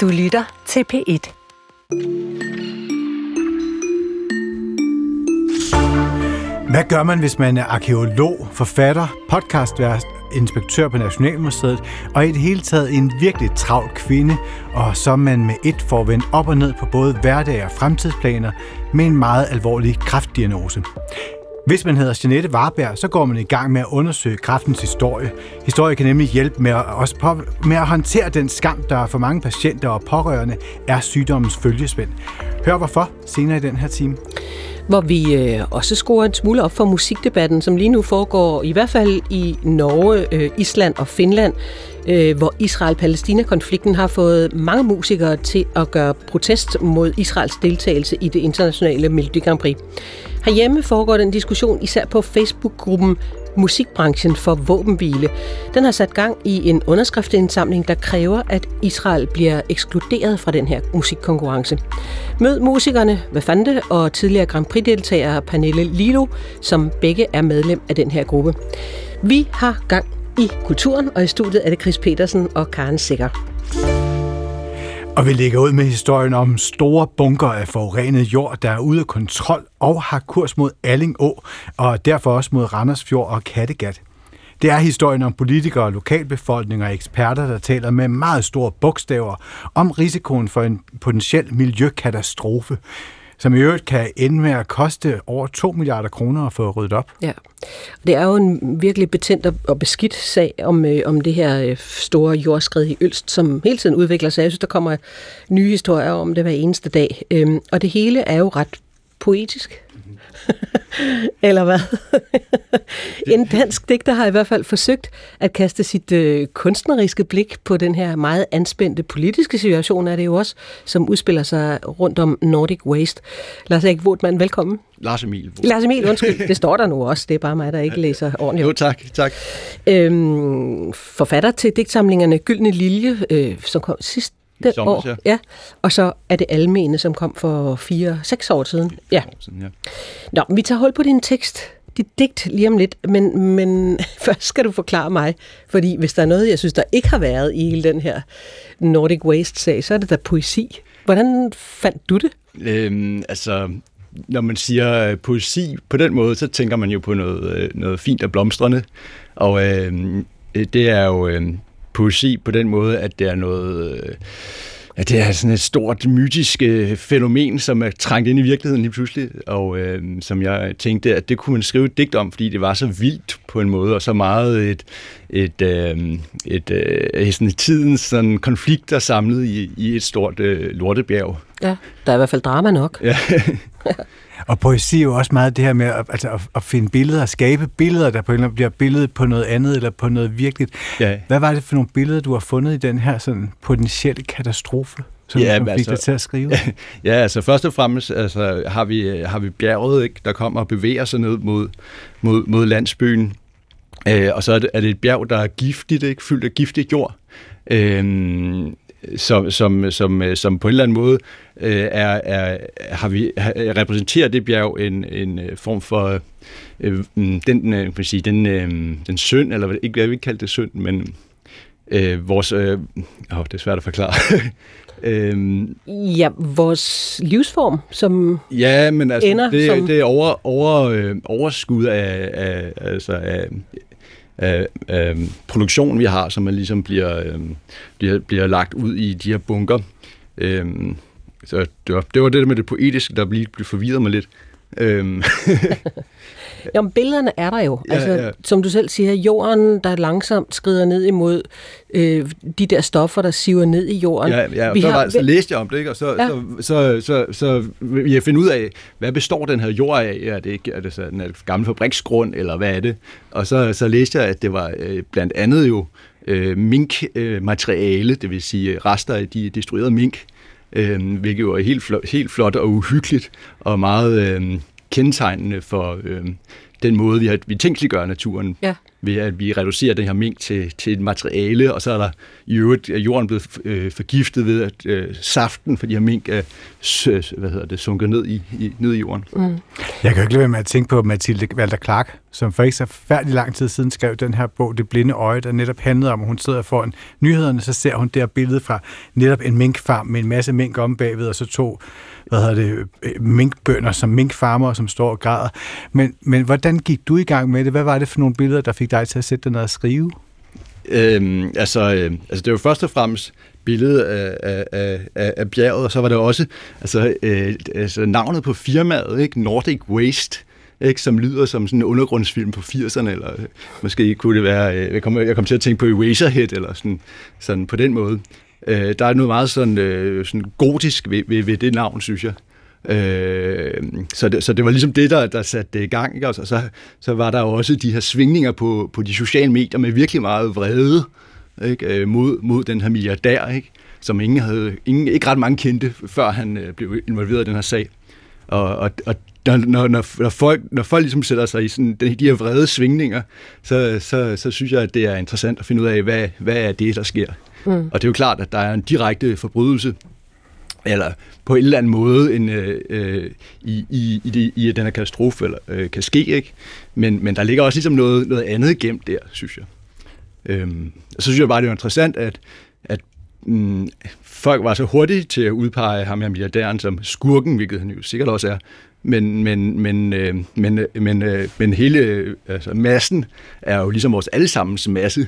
Du lytter til P1. Hvad gør man, hvis man er arkeolog, forfatter, podcastvært, inspektør på Nationalmuseet og i det hele taget en virkelig travl kvinde, og så man med et får vendt op og ned på både hverdag og fremtidsplaner med en meget alvorlig kraftdiagnose. Hvis man hedder Jeanette Warberg, så går man i gang med at undersøge kraftens historie. Historie kan nemlig hjælpe med at, også på, med at håndtere den skam, der for mange patienter og pårørende er sygdommens følgesvend. Hør hvorfor senere i den her time hvor vi øh, også skruer en smule op for musikdebatten, som lige nu foregår i hvert fald i Norge, øh, Island og Finland, øh, hvor Israel-Palæstina-konflikten har fået mange musikere til at gøre protest mod Israels deltagelse i det internationale Melodi Grand Prix. Herhjemme foregår den diskussion især på Facebook-gruppen Musikbranchen for Våbenhvile. Den har sat gang i en underskriftsindsamling, der kræver, at Israel bliver ekskluderet fra den her musikkonkurrence. Mød musikerne Vafande og tidligere Grand Prix-deltager Pernille Lilo, som begge er medlem af den her gruppe. Vi har gang i kulturen, og i studiet er det Chris Petersen og Karen Sikker. Og vi lægger ud med historien om store bunker af forurenet jord, der er ude af kontrol og har kurs mod Alling Å, og derfor også mod Randersfjord og Kattegat. Det er historien om politikere, lokalbefolkninger og eksperter, der taler med meget store bogstaver om risikoen for en potentiel miljøkatastrofe som i øvrigt kan ende med at koste over 2 milliarder kroner at få ryddet op. Ja, det er jo en virkelig betændt og beskidt sag om, øh, om det her øh, store jordskred i Ølst, som hele tiden udvikler sig. Jeg synes, der kommer nye historier om det hver eneste dag. Øhm, og det hele er jo ret poetisk. Eller hvad? en dansk digter har i hvert fald forsøgt at kaste sit øh, kunstneriske blik på den her meget anspændte politiske situation, er det jo også, som udspiller sig rundt om Nordic Waste. Lars Erik Votman, velkommen. Lars Emil. Lars Emil, undskyld. Det står der nu også. Det er bare mig, der ikke læser ordentligt. Jo, tak. tak. Øhm, forfatter til digtsamlingerne Gyldne Lilje, øh, som kom sidst den sommer, år. Ja. ja. Og så er det Almene, som kom for fire-seks år siden. Ja. År siden, ja. Nå, vi tager hul på din tekst, dit digt lige om lidt, men, men først skal du forklare mig, fordi hvis der er noget, jeg synes, der ikke har været i hele den her Nordic Waste-sag, så er det da poesi. Hvordan fandt du det? Øhm, altså, når man siger øh, poesi på den måde, så tænker man jo på noget, øh, noget fint og blomstrende. Og øh, det er jo øh, poesi på den måde, at det er noget... Øh, Ja, det er sådan et stort, mytisk øh, fænomen, som er trængt ind i virkeligheden lige pludselig, og øh, som jeg tænkte, at det kunne man skrive et digt om, fordi det var så vildt på en måde, og så meget et, et, øh, et, øh, sådan et tidens sådan konflikter samlet i, i et stort øh, lortebjerg. Ja, der er i hvert fald drama nok. Ja. Og poesi er jo også meget det her med at, altså at, at finde billeder, at skabe billeder, der på en eller anden bliver billedet på noget andet eller på noget virkeligt. Ja. Hvad var det for nogle billeder, du har fundet i den her sådan potentielle katastrofe? som ja, fik altså, dig til at skrive? Ja, altså først og fremmest altså, har, vi, har vi bjerget, ikke, der kommer og bevæger sig ned mod, mod, mod landsbyen. Øh, og så er det, er det et bjerg, der er giftigt, ikke, fyldt af giftig jord. Øh, som, som, som, som på en eller anden måde øh, er, er, har vi, repræsenterer det bjerg en, en øh, form for øh, mm, den, øh, kan sige, den, øh, den synd, eller ikke, jeg vil ikke kalde det synd, men øh, vores, øh, oh, det er svært at forklare. Øhm, ja, vores livsform, som ja, men altså, ender det, som... det er over, over, øh, overskud af, af, altså af, af, øh, produktion, vi har, som man ligesom bliver, øh, bliver, bliver lagt ud i de her bunker. Øh, så det var, det var det med det poetiske, der blev, blev forvirret mig lidt. Øhm, Jamen, billederne er der jo. Ja, altså, ja. Som du selv siger, jorden, der langsomt skrider ned imod øh, de der stoffer, der siver ned i jorden. Ja, ja Vi så, har... så læste jeg om det, ikke? og så, ja. så, så, så, så, så jeg finde ud af, hvad består den her jord af? Er det, ikke, er det sådan en gammel fabriksgrund, eller hvad er det? Og så, så læste jeg, at det var øh, blandt andet jo øh, minkmateriale, øh, det vil sige rester af de destruerede mink, øh, hvilket jo er helt, flot, helt flot og uhyggeligt, og meget øh, kendetegnende for øh, den måde, vi har vi tænkeliggør naturen Ja. ved, at vi reducerer den her mink til, til et materiale, og så er der i øvrigt er jorden blevet øh, forgiftet ved, at øh, saften for de her mink er s- hvad hedder det, sunket ned i, i, ned i jorden. Mm. Jeg kan ikke lade være med at tænke på Mathilde Walter Clark, som for ikke så færdig lang tid siden skrev den her bog, Det blinde øje, der netop handlede om, at hun sidder foran nyhederne, så ser hun det her billede fra netop en minkfarm med en masse mink om bagved, og så to hvad hedder det, øh, minkbønder som minkfarmer, som står og græder. Men, men hvordan gik du i gang med det? Hvad var det for nogle billeder, der fik dig til at sætte dig ned og skrive? Øhm, altså, øh, altså, det var først og fremmest billedet af, af, af, af af bjerget, og så var det også altså, øh, altså navnet på firmaet, ikke? Nordic Waste, ikke? som lyder som sådan en undergrundsfilm på 80'erne, eller øh, måske kunne det være, øh, jeg, kom, jeg kom til at tænke på Eraserhead, eller sådan, sådan på den måde. Øh, der er noget meget sådan, øh, sådan gotisk ved, ved, ved det navn, synes jeg. Øh, så, det, så det var ligesom det, der, der satte det i gang. Ikke? Og så, så, så var der jo også de her svingninger på, på de sociale medier med virkelig meget vrede ikke? Øh, mod, mod den her milliardær, ikke? som ingen havde, ingen, ikke ret mange kendte, før han øh, blev involveret i den her sag. Og, og, og når, når, når, folk, når folk ligesom sætter sig i sådan, den, de her vrede svingninger, så, så, så synes jeg, at det er interessant at finde ud af, hvad, hvad er det, der sker. Mm. Og det er jo klart, at der er en direkte forbrydelse, eller på en eller anden måde en, øh, øh, i, i, i, det, i at den her katastrofe eller, øh, kan ske. Ikke? Men, men der ligger også ligesom noget, noget andet gemt der, synes jeg. Øhm, og så synes jeg bare, det er interessant, at, at mm, folk var så hurtige til at udpege ham her milliardæren som skurken, hvilket han jo sikkert også er. Men, men, men, øh, men, øh, men, øh, men hele øh, altså massen er jo ligesom vores allesammens masse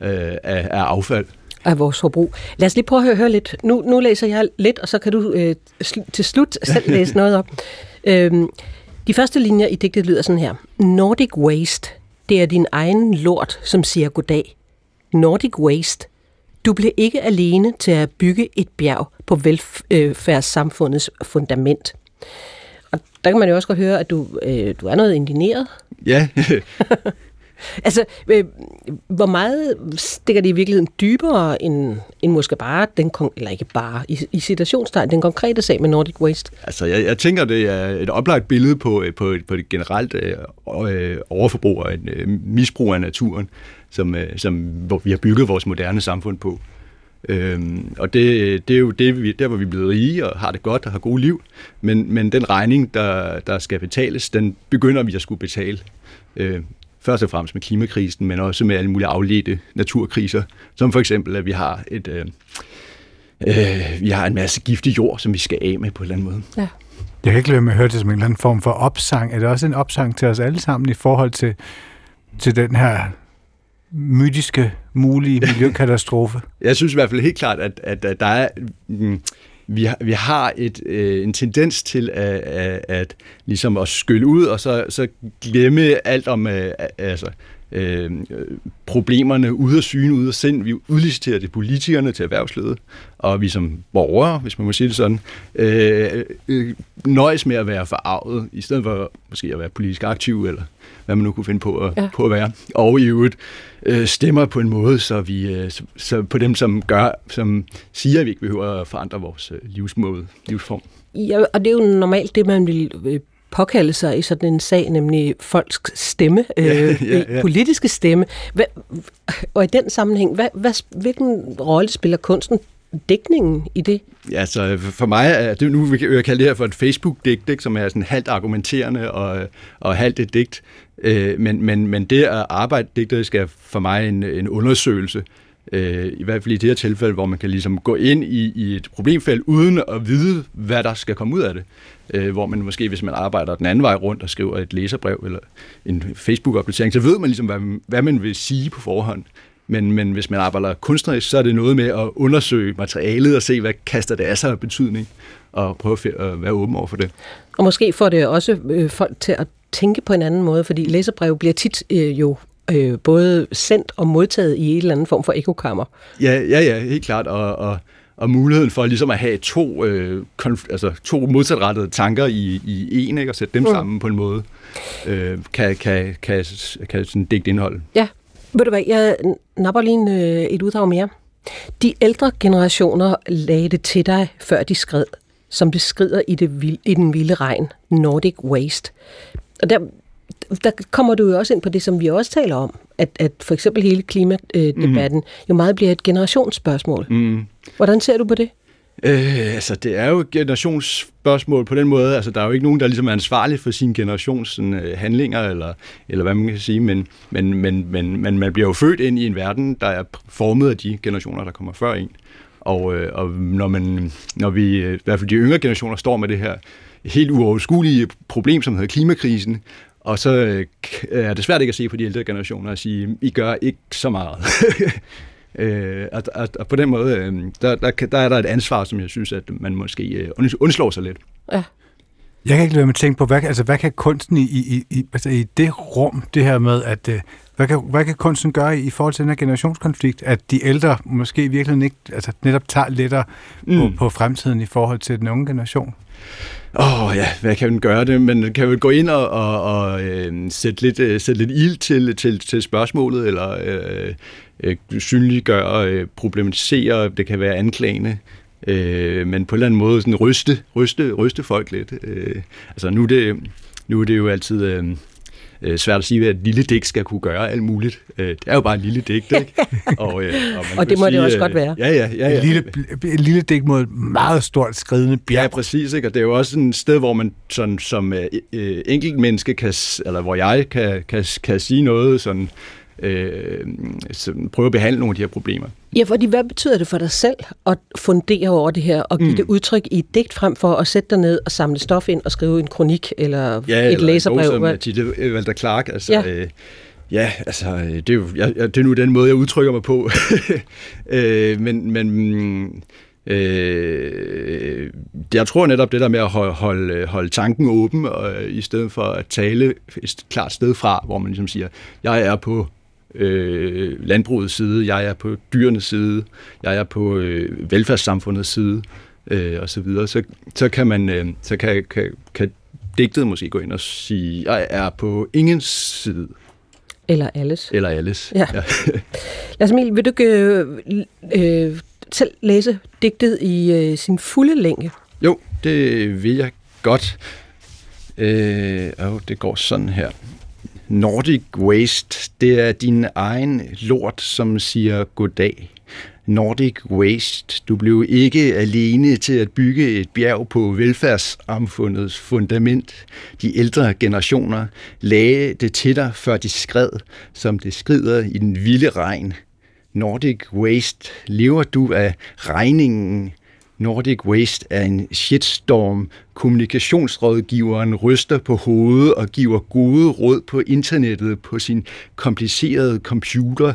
øh, af, af affald af vores forbrug. Lad os lige prøve at høre, lidt. Nu, nu læser jeg lidt, og så kan du øh, sl- til slut selv læse noget op. Øhm, de første linjer i digtet lyder sådan her. Nordic Waste, det er din egen lort, som siger goddag. Nordic Waste, du blev ikke alene til at bygge et bjerg på velfærdssamfundets fundament. Og der kan man jo også godt høre, at du, øh, du er noget indineret. Ja, Altså, øh, hvor meget stikker det i virkeligheden dybere end, end måske bare den, kon- eller ikke bare, i, i situationstegn, den konkrete sag med Nordic Waste? Altså, jeg, jeg tænker, det er et oplagt billede på, øh, på, på et generelt øh, øh overforbrug og en øh, misbrug af naturen, som, øh, som hvor vi har bygget vores moderne samfund på. Øhm, og det, det er jo det, vi, der, hvor vi er blevet rige og har det godt og har gode liv. Men, men den regning, der, der skal betales, den begynder vi at skulle betale. Øh, først og fremmest med klimakrisen, men også med alle mulige afledte naturkriser, som for eksempel, at vi har et... Øh, øh, vi har en masse giftig jord, som vi skal af med på en eller anden måde. Ja. Jeg kan ikke lade være med at høre det som en eller anden form for opsang. Er det også en opsang til os alle sammen i forhold til, til den her mytiske, mulige miljøkatastrofe? Jeg synes i hvert fald helt klart, at, at, at der er... Vi har, vi har et, øh, en tendens til at, at, at ligesom at skylle ud og så, så glemme alt om øh, altså, øh, problemerne ude af syne, ude af sind. Vi udliciterer det politikerne til erhvervslivet, og vi som borgere, hvis man må sige det sådan, øh, øh, nøjes med at være forarvet, i stedet for måske at være politisk aktiv, eller hvad man nu kunne finde på at, Ja. på at være. Og i øvrigt øh, stemmer på en måde, så vi øh, så, så på dem, som gør, som siger, at vi ikke behøver at forandre vores øh, livsmåde, livsform. Ja, og det er jo normalt det, man vil øh, påkalde sig i sådan en sag, nemlig folks stemme, øh, Ja, ja, ja. politiske stemme. Hvad, og i den sammenhæng, hvad, hvad, hvilken rolle spiller kunsten dækningen i det? Ja, altså for mig er det nu, vil jeg kalde det her for et Facebook-digt, ikke, som er sådan halvt argumenterende og, og halvt et digt. Øh, men, men, men det at arbejde digterisk skal for mig en, en undersøgelse, øh, i hvert fald i det her tilfælde, hvor man kan ligesom gå ind i, i et problemfelt uden at vide, hvad der skal komme ud af det. Øh, hvor man måske, hvis man arbejder den anden vej rundt og skriver et læserbrev eller en Facebook-opdatering, så ved man ligesom, hvad, hvad man vil sige på forhånd. Men, men hvis man arbejder kunstnerisk, så er det noget med at undersøge materialet og se, hvad kaster det af sig af betydning, og prøve at være åben over for det. Og måske får det også øh, folk til at tænke på en anden måde, fordi læserbrev bliver tit øh, jo øh, både sendt og modtaget i en eller anden form for ekokammer. Ja, ja, ja, helt klart. Og, og, og muligheden for ligesom at have to, øh, konf- altså to modsatrettede tanker i, i en, ikke, og sætte dem mm. sammen på en måde, øh, kan, kan, kan, kan sådan digte indhold. Ja, ved du hvad, jeg napper lige en, øh, et uddrag mere. De ældre generationer lagde det til dig, før de skred, som det skrider i, det vild, i den vilde regn, Nordic Waste. Og der der kommer du jo også ind på det, som vi også taler om, at, at for eksempel hele klimadebatten mm. jo meget bliver et generationsspørgsmål. Mm. Hvordan ser du på det? Øh, altså, det er jo et generationsspørgsmål på den måde. Altså, der er jo ikke nogen, der ligesom er ansvarlig for sin generations sådan, øh, handlinger, eller, eller hvad man kan sige, men, men, men, men, men man bliver jo født ind i en verden, der er formet af de generationer, der kommer før en. Og, øh, og når, man, når vi, øh, i hvert fald de yngre generationer, står med det her helt uoverskuelige problem, som hedder klimakrisen, og så øh, er det svært ikke at se på de ældre generationer og sige, I gør ikke så meget. øh, at, at, at på den måde, øh, der, der, der er der et ansvar, som jeg synes, at man måske øh, undslår sig lidt. Ja. Jeg kan ikke lade mig tænke på, hvad, altså, hvad kan kunsten i, i, i, altså, i det rum, det her med, at øh, hvad kan, hvad kan kunsten gøre i, i forhold til den her generationskonflikt, at de ældre måske virkelig ikke altså, netop tager lettere mm. på, på fremtiden i forhold til den unge generation? Åh oh, ja, hvad kan man gøre det? Men kan vel gå ind og, og, og øh, sætte, lidt, øh, sætte lidt ild til, til, til spørgsmålet, eller øh, øh, synliggøre, øh, problematisere, det kan være anklagende, øh, men på en eller anden måde sådan ryste, ryste, ryste folk lidt. Øh, altså nu er, det, nu er det jo altid... Øh, øh, svært at sige, at et lille digt skal kunne gøre alt muligt. Øh, det er jo bare et lille digt, ikke? og, øh, og, og det må sige, det også godt være. Ja, ja, ja. ja. Et, lille, et lille digt mod et meget stort skridende bjerg. Ja, præcis. Ikke? Og det er jo også et sted, hvor man sådan, som øh, øh, enkelt menneske kan, eller hvor jeg kan, kan, kan sige noget sådan, øh, prøve at behandle nogle af de her problemer. Ja, fordi hvad betyder det for dig selv at fundere over det her og give mm. det udtryk i et digt frem for at sætte dig ned og samle stof ind og skrive en kronik eller ja, et eller læserbrev? Ja, eller en Walter Clark. Altså, ja. Øh, Ja, altså, det er jo jeg, det er nu den måde, jeg udtrykker mig på. øh, men men øh, jeg tror netop det der med at holde, holde, holde tanken åben, og, i stedet for at tale et klart sted fra, hvor man ligesom siger, jeg er på øh, landbrugets side, jeg er på dyrenes side, jeg er på øh, velfærdssamfundets side, øh, og så videre, så, så kan man, øh, så kan, kan, kan digtet måske gå ind og sige, jeg er på ingens side. Eller alles. Eller alles, ja. ja. Lars Emil, vil du ikke øh, øh, selv læse digtet i øh, sin fulde længe? Jo, det vil jeg godt. Øh, og det går sådan her. Nordic Waste, det er din egen lort, som siger goddag. Nordic Waste, du blev ikke alene til at bygge et bjerg på velfærdssamfundets fundament. De ældre generationer lagde det til dig, før de skred, som det skrider i den vilde regn. Nordic Waste, lever du af regningen? Nordic Waste er en shitstorm, Kommunikationsrådgiveren ryster på hovedet og giver gode råd på internettet på sin komplicerede computer.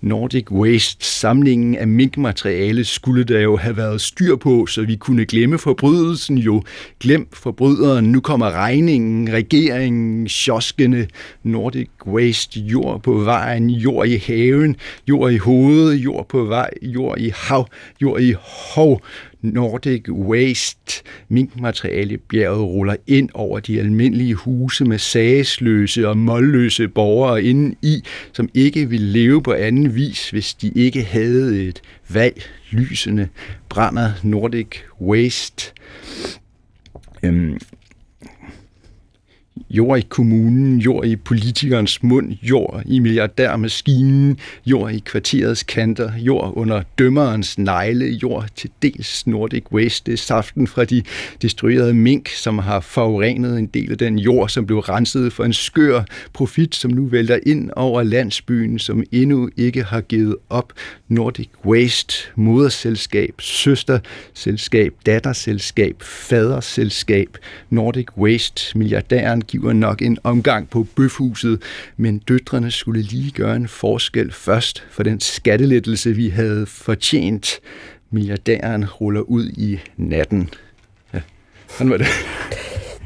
Nordic Waste, samlingen af minkmateriale, skulle der jo have været styr på, så vi kunne glemme forbrydelsen jo. Glem forbryderen, nu kommer regningen, regeringen, kioskene. Nordic Waste, jord på vejen, jord i haven, jord i hovedet, jord på vej, jord i hav, jord i hov. Nordic Waste, minkmateriale Alibjerget ruller ind over de almindelige huse med sagesløse og målløse borgere inden i, som ikke ville leve på anden vis, hvis de ikke havde et valg. Lysene brænder Nordic Waste. Øhm, jord i kommunen, jord i politikernes mund, jord i milliardærmaskinen, jord i kvarterets kanter, jord under dømmerens negle, jord til dels Nordic Waste, det er saften fra de destruerede mink, som har forurenet en del af den jord, som blev renset for en skør profit, som nu vælter ind over landsbyen, som endnu ikke har givet op. Nordic Waste, moderselskab, søsterselskab, datterselskab, faderselskab, Nordic Waste, milliardæren giver nok en omgang på bøfhuset, men døtrene skulle lige gøre en forskel først for den skattelettelse, vi havde fortjent. Milliardæren ruller ud i natten. Ja, sådan var det.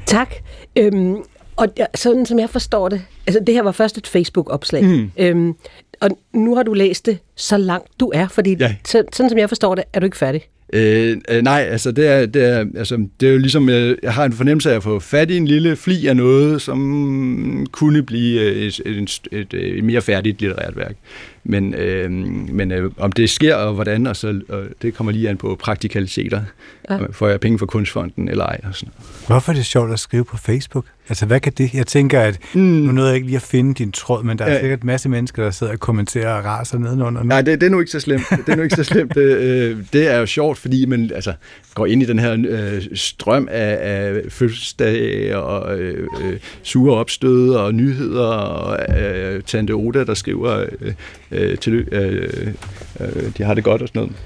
Tak. Øhm, og sådan som jeg forstår det, altså det her var først et Facebook-opslag. Mm. Øhm, og nu har du læst det så langt du er, fordi Ja. så, sådan som jeg forstår det, er du ikke færdig. Øh, øh, nej, altså det er, det, er, altså det er jo ligesom, jeg, jeg har en fornemmelse af at få fat i en lille fli af noget, som kunne blive øh, et, et, et, et mere færdigt litterært værk. Men, øh, men øh, om det sker og hvordan, og så, og det kommer lige an på praktikaliteter. Ja. Får jeg penge fra kunstfonden eller ej? Og sådan. noget. Hvorfor er det sjovt at skrive på Facebook? Altså, hvad kan det? Jeg tænker, at mm. nu nåede jeg ikke lige at finde din tråd, men der er Ja. sikkert en masse mennesker, der sidder og kommenterer og raser nedenunder nu. Nej, det, det er nu ikke så slemt. Det er nu ikke så slemt. Det, øh, det er jo sjovt, fordi man altså, går ind i den her øh, strøm af, af fødselsdage og øh, øh, sure opstød og nyheder og øh, Tante Oda, der skriver, øh, øh, til, øh, øh, de har det godt og sådan noget.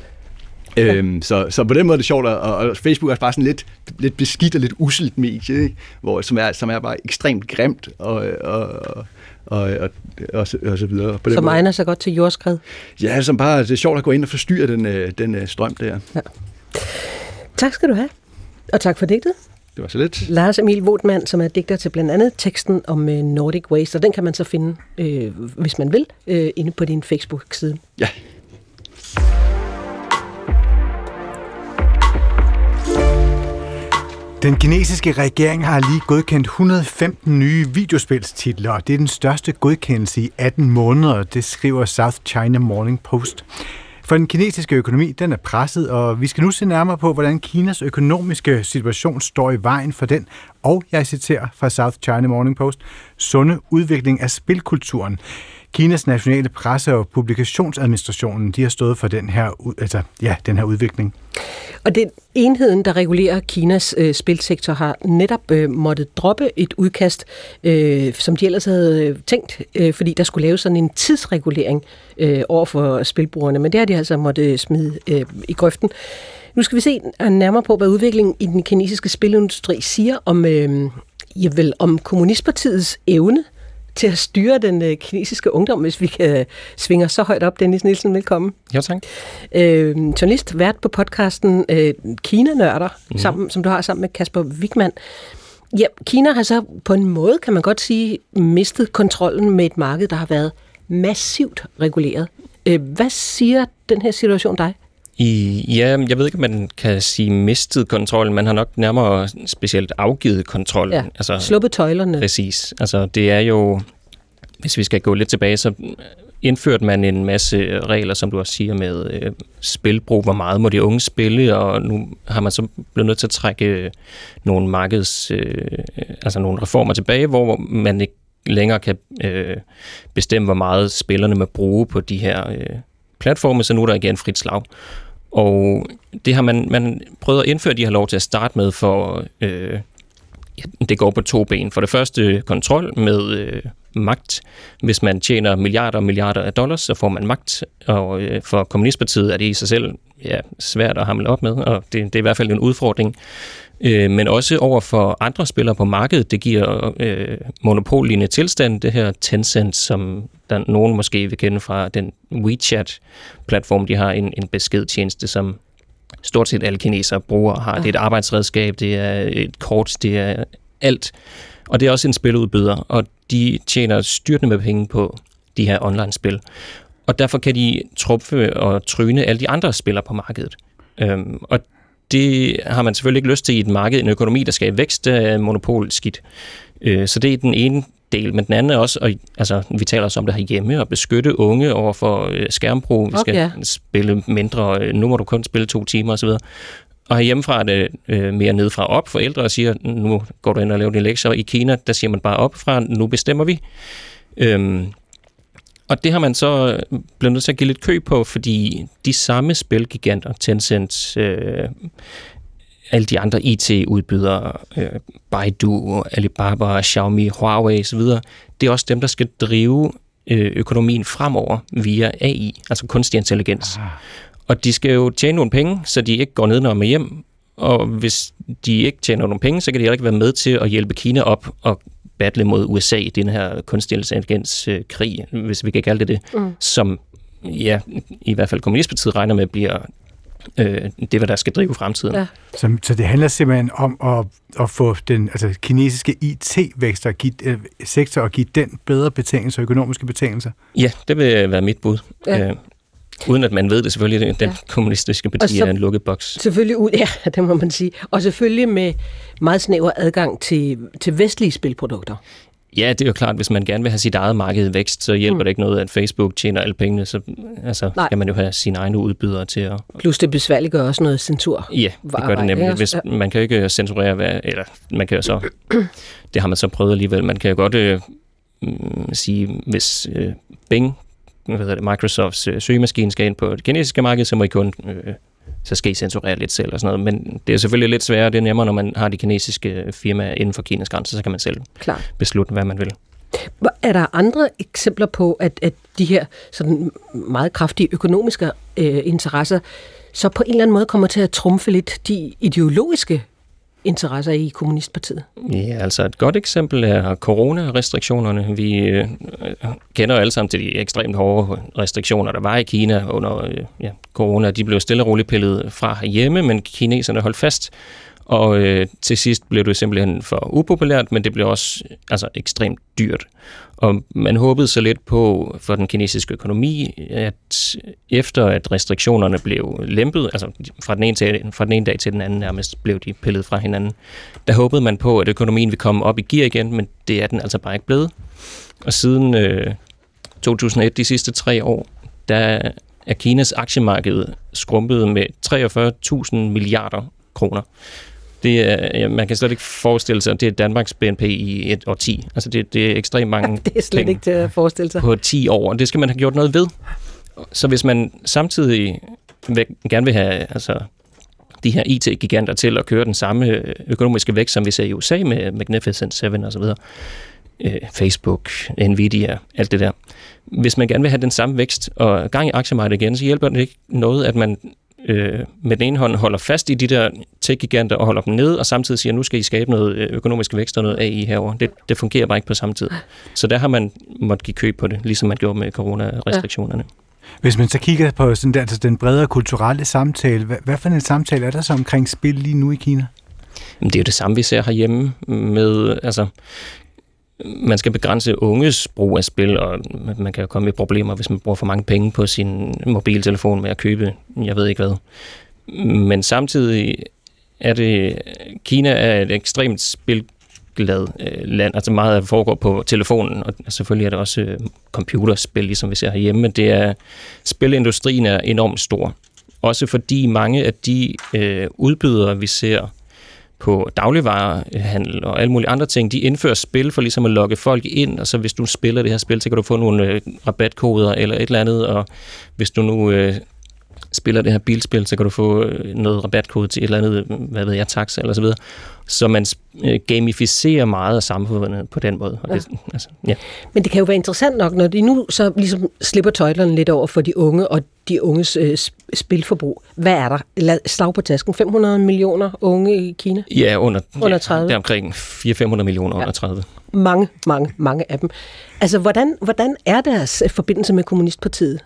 Øhm, så, så på den måde er det sjovt, og, og Facebook er bare sådan lidt, lidt beskidt og lidt uselt medie, ikke? Hvor, som, er, som er bare ekstremt grimt og, og, og, og, og, og, så, og så videre. På den Som måde. egner sig godt til jordskred. Ja, som bare, det er sjovt at gå ind og forstyrre den, øh, den øh, strøm der. Tak skal du have. Og tak for digtet. Det var så lidt. Lars Emil Votman, som er digter til blandt andet teksten om øh, Nordic Waste, og den kan man så finde, øh, hvis man vil, øh, inde på din Facebook-side. Ja. Den kinesiske regering har lige godkendt 115 nye videospilstitler, og det er den største godkendelse i 18 måneder, det skriver South China Morning Post. For den kinesiske økonomi, den er presset, og vi skal nu se nærmere på, hvordan Kinas økonomiske situation står i vejen for den, og jeg citerer fra South China Morning Post, sunde udvikling af spilkulturen. Kinas nationale presse- og publikationsadministrationen, de har stået for den her, altså, ja, den her udvikling. Og den enheden, der regulerer Kinas øh, spilsektor, har netop øh, måttet droppe et udkast, øh, som de ellers havde øh, tænkt, øh, fordi der skulle laves sådan en tidsregulering øh, over for spilbrugerne. Men det har de altså måttet øh, smide øh, i grøften. Nu skal vi se øh, nærmere på, hvad udviklingen i den kinesiske spilindustri siger om, øh, ja, vel, om kommunistpartiets evne til at styre den øh, kinesiske ungdom, hvis vi kan svinge os så højt op. Dennis Nielsen, velkommen. Jo, tak. Øh, journalist, vært på podcasten øh, Kina-nørder, mm. sammen, som du har sammen med Kasper Wigman. Ja, Kina har så på en måde, kan man godt sige, mistet kontrollen med et marked, der har været massivt reguleret. Øh, hvad siger den her situation dig? I, ja, jeg ved ikke, om man kan sige mistet kontrollen. Man har nok nærmere specielt afgivet kontrollen. Ja, altså, sluppet tøjlerne. Præcis. Altså, det er jo, hvis vi skal gå lidt tilbage, så indførte man en masse regler, som du også siger, med øh, spilbrug. Hvor meget må de unge spille? Og nu har man så blevet nødt til at trække øh, nogle markeds, øh, altså nogle reformer tilbage, hvor man ikke længere kan øh, bestemme, hvor meget spillerne må bruge på de her øh, platforme, så nu er der igen frit slag. Og det har man, man prøvet at indføre de her lov til at starte med, for øh, ja, det går på to ben. For det første kontrol med øh, magt. Hvis man tjener milliarder og milliarder af dollars, så får man magt. Og øh, for Kommunistpartiet er det i sig selv ja, svært at hamle op med, og det, det er i hvert fald en udfordring. Øh, men også over for andre spillere på markedet, det giver øh, monopollignende tilstand, det her Tencent, som der nogen måske vil kende fra den WeChat-platform, de har en, en beskedtjeneste, som stort set alle kinesere bruger har. Det er et arbejdsredskab, det er et kort, det er alt. Og det er også en spiludbyder, og de tjener styrtende med penge på de her online-spil. Og derfor kan de trumfe og tryne alle de andre spillere på markedet. Øhm, og det har man selvfølgelig ikke lyst til i et marked, en økonomi, der skal i vækst, der er monopol skidt. Øh, så det er den ene del, men den anden er også, og, altså vi taler også om det her hjemme, at beskytte unge over for øh, skærmbrug. Vi skal Okay. spille mindre, øh, nu må du kun spille to timer osv. Og herhjemmefra er det øh, mere nedefra op. Forældre siger, nu går du ind og laver dine lektier. I Kina, der siger man bare op fra, nu bestemmer vi. Øhm, og det har man så blevet nødt til at give lidt kø på, fordi de samme spilgiganter, Tencent, øh, alle de andre IT-udbydere, øh, Baidu, Alibaba, Xiaomi, Huawei osv., det er også dem, der skal drive øh, økonomien fremover via AI, altså kunstig intelligens. Ah. Og de skal jo tjene nogle penge, så de ikke går ned når med hjem. Og hvis de ikke tjener nogle penge, så kan de heller ikke være med til at hjælpe Kina op og battle mod USA i den her kunstig intelligens-krig, hvis vi kan kalde det det, mm. som ja, i hvert fald Kommunistpartiet regner med bliver Øh, det hvad der skal drive fremtiden. Ja. Så, så det handler simpelthen om at, at få den altså, kinesiske IT-vækst og give, øh, sektor og give den bedre betingelser, økonomiske betingelser? Ja, det vil være mit bud. Ja. Øh, Uden at man ved det selvfølgelig, den ja. kommunistiske parti så, er en lukket boks. Selvfølgelig, ja, det må man sige. Og selvfølgelig med meget snæver adgang til, til vestlige spilprodukter. Ja, det er jo klart, hvis man gerne vil have sit eget marked vækst, så hjælper mm. det ikke noget, at Facebook tjener alle pengene, så altså, skal man jo have sine egne udbydere til at... Plus det besværligt gør også noget censur. Ja, det gør det nemlig. Hvis, man kan jo ikke censurere, hvad, eller man kan jo så... det har man så prøvet alligevel. Man kan jo godt øh, mm, sige, hvis øh, Bing Microsofts øh, søgemaskine skal ind på det kinesiske marked, så må I kun øh, så skal I censurere lidt selv og sådan noget. Men det er selvfølgelig lidt sværere, det er nemmere, når man har de kinesiske firmaer inden for Kinas grænser, så kan man selv Klar. beslutte, hvad man vil. Er der andre eksempler på, at, at de her sådan meget kraftige økonomiske øh, interesser så på en eller anden måde kommer til at trumfe lidt de ideologiske interesser i Kommunistpartiet? Ja, altså et godt eksempel er coronarestriktionerne. Vi øh, kender alle sammen til de ekstremt hårde restriktioner, der var i Kina under øh, ja, corona. De blev stille og roligt pillet fra hjemme, men kineserne holdt fast. Og øh, til sidst blev det simpelthen for upopulært, men det blev også altså, ekstremt dyrt. Og man håbede så lidt på for den kinesiske økonomi, at efter at restriktionerne blev lempet, altså fra den ene, til, fra den ene dag til den anden nærmest blev de pillet fra hinanden, der håbede man på, at økonomien ville komme op i gear igen, men det er den altså bare ikke blevet. Og siden øh, 2001, de sidste tre år, der er Kinas aktiemarked skrumpet med 43.000 milliarder kroner. Det er, man kan slet ikke forestille sig, at det er Danmarks BNP i et år 10. Altså det, det er ekstremt mange Det er slet ikke til at forestille sig. På 10 år, det skal man have gjort noget ved. Så hvis man samtidig vil, gerne vil have altså, de her IT-giganter til at køre den samme økonomiske vækst, som vi ser i USA med Magnificent Seven osv., øh, Facebook, Nvidia, alt det der. Hvis man gerne vil have den samme vækst og gang i aktiemarkedet igen, så hjælper det ikke noget, at man øh, med den ene hånd holder fast i de der tech-giganter og holder dem ned, og samtidig siger, nu skal I skabe noget øh, økonomisk vækst og noget AI herover. Det, det fungerer bare ikke på samme tid. Så der har man måttet give køb på det, ligesom man gjorde med coronarestriktionerne. Ja. Hvis man så kigger på sådan der, altså den bredere kulturelle samtale, hvad, hvad for en samtale er der så omkring spil lige nu i Kina? Jamen, det er jo det samme, vi ser herhjemme med, altså, man skal begrænse unges brug af spil, og man kan jo komme i problemer, hvis man bruger for mange penge på sin mobiltelefon med at købe, jeg ved ikke hvad. Men samtidig er det, Kina er et ekstremt spilglad øh, land, altså meget af det foregår på telefonen, og selvfølgelig er det også øh, computerspil, ligesom vi ser herhjemme, men det er, spilindustrien er enormt stor. Også fordi mange af de øh, udbydere, vi ser på dagligvarehandel og alle mulige andre ting, de indfører spil for ligesom at lokke folk ind, og så hvis du spiller det her spil, så kan du få nogle øh, rabatkoder eller et eller andet, og hvis du nu øh, spiller det her bilspil, så kan du få øh, noget rabatkode til et eller andet, hvad ved jeg, taxa eller så videre. Så man øh, gamificerer meget af samfundet på den måde. Og ja. Det, altså, ja. Men det kan jo være interessant nok, når de nu så ligesom slipper tøjlerne lidt over for de unge og de unges øh, spilforbrug. Hvad er der? Slag på tasken. 500 millioner unge i Kina? Ja, under, under 30. Ja, det er omkring 400-500 millioner ja. under 30. Mange, mange, mange af dem. Altså, hvordan, hvordan er deres forbindelse med Kommunistpartiet?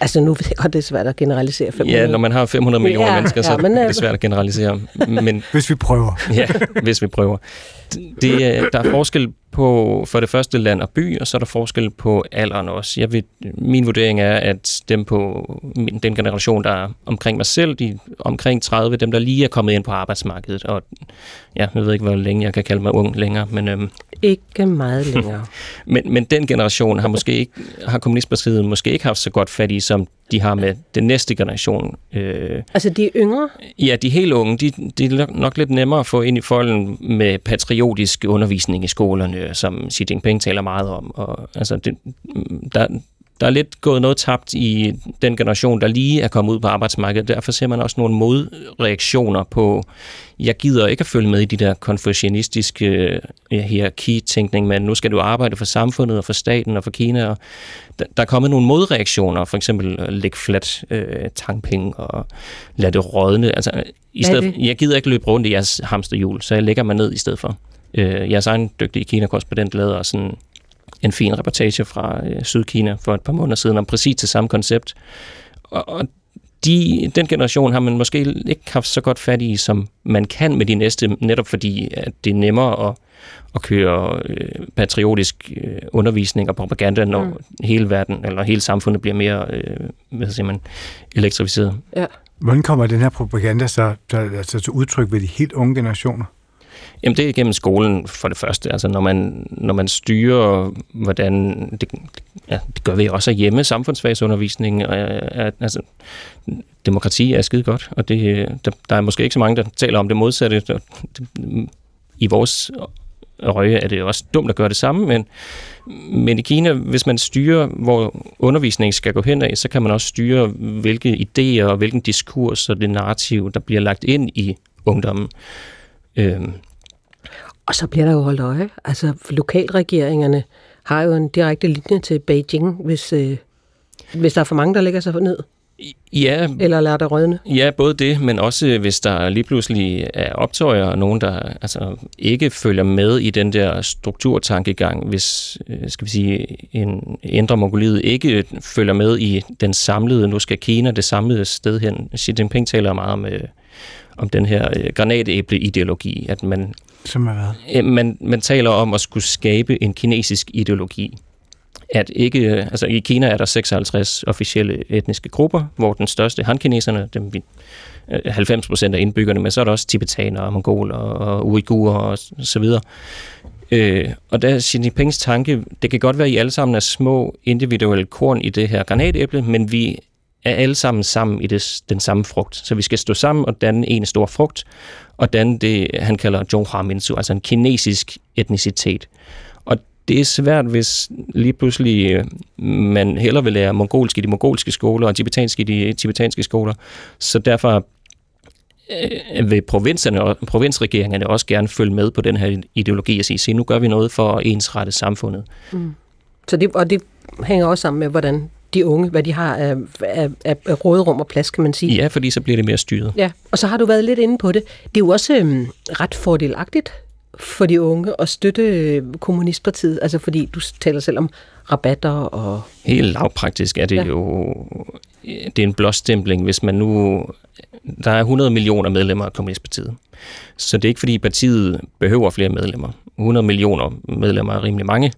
Altså nu ved jeg godt, det er svært at generalisere 500. Ja, når man har 500 millioner ja, mennesker, så ja, men, er det svært at generalisere. Men, hvis vi prøver. ja, hvis vi prøver. Det, der er forskel på for det første land og by, og så er der forskel på alderen også. Jeg ved, min vurdering er, at dem på den generation, der er omkring mig selv, de omkring 30, dem der lige er kommet ind på arbejdsmarkedet, og ja, jeg ved ikke, hvor længe jeg kan kalde mig ung længere, men... Øhm, ikke meget længere. men, men den generation har måske ikke, har Kommunistpartiet måske ikke haft så godt fat i, som de har med den næste generation. Øh, altså de yngre? Ja, de helt unge, de, de er nok lidt nemmere at få ind i folden med patriotisk undervisning i skolerne, som Xi Jinping taler meget om. Og, altså, det, der, der er lidt gået noget tabt i den generation, der lige er kommet ud på arbejdsmarkedet. Derfor ser man også nogle modreaktioner på, jeg gider ikke at følge med i de der konfucianistiske uh, hierarki-tænkning, men nu skal du arbejde for samfundet og for staten og for Kina. Og der, der er kommet nogle modreaktioner, for eksempel lægge flat uh, tankpenge og lade det rådne. Altså, i stedet, jeg gider ikke løbe rundt i jeres hamsterhjul, så jeg lægger mig ned i stedet for. Uh, jeres egen dygtige Kina-korrespondent lader sådan en fin reportage fra øh, Sydkina for et par måneder siden om præcis det samme koncept. Og, og de, den generation har man måske ikke haft så godt fat i, som man kan med de næste, netop fordi at det er nemmere at, at køre øh, patriotisk øh, undervisning og propaganda, når mm. hele verden eller hele samfundet bliver mere øh, hvad siger man, elektrificeret. Ja. Hvordan kommer den her propaganda så, der, altså, til udtryk ved de helt unge generationer? Jamen det er igennem skolen for det første. Altså når man, når man styrer, hvordan, det, ja, det gør vi også hjemme, samfundsfagsundervisning, og, altså, demokrati er skide godt, og det, der, der er måske ikke så mange, der taler om det modsatte. Det, I vores øje er det også dumt at gøre det samme, men, men i Kina, hvis man styrer, hvor undervisningen skal gå hen af, så kan man også styre, hvilke idéer og hvilken diskurs og det narrativ, der bliver lagt ind i ungdommen. Øhm, og så bliver der jo holdt øje. Altså, lokalregeringerne har jo en direkte linje til Beijing, hvis, øh, hvis der er for mange, der lægger sig ned. Ja, Eller lader det rødne? Ja, både det, men også hvis der lige pludselig er optøjer, og nogen, der altså, ikke følger med i den der strukturtankegang, hvis øh, skal vi sige, en indre Mongoliet ikke følger med i den samlede, nu skal Kina det samlede sted hen. Xi Jinping taler meget om, øh, om den her øh, granatæble-ideologi, at man som er hvad? Øh, man, man taler om at skulle skabe en kinesisk ideologi. At ikke, øh, altså I Kina er der 56 officielle etniske grupper, hvor den største han-kineserne, dem 90 øh, procent af indbyggerne, men så er der også tibetanere, mongoler og uigurer og så videre. Øh, og der er Xi Jinpings tanke, det kan godt være, at I alle sammen er små individuelle korn i det her granatæble, men vi er alle sammen sammen i det, den samme frugt. Så vi skal stå sammen og danne en stor frugt, og danne det, han kalder Zhonghua Minzu, altså en kinesisk etnicitet. Og det er svært, hvis lige pludselig øh, man heller vil lære mongolsk i de mongolske skoler og tibetansk i de tibetanske skoler. Så derfor øh, vil provinserne og provinsregeringerne også gerne følge med på den her ideologi og sige, se, nu gør vi noget for at ensrette samfundet. Mm. Så det, og det hænger også sammen med, hvordan de unge, hvad de har af, af, af råderum og plads, kan man sige. Ja, fordi så bliver det mere styret. Ja, og så har du været lidt inde på det. Det er jo også øhm, ret fordelagtigt for de unge at støtte øh, Kommunistpartiet, altså fordi du taler selv om rabatter og... Helt lavpraktisk er det ja. jo... Det er en blåstempling, hvis man nu... Der er 100 millioner medlemmer af Kommunistpartiet. Så det er ikke fordi partiet behøver flere medlemmer. 100 millioner medlemmer er rimelig mange.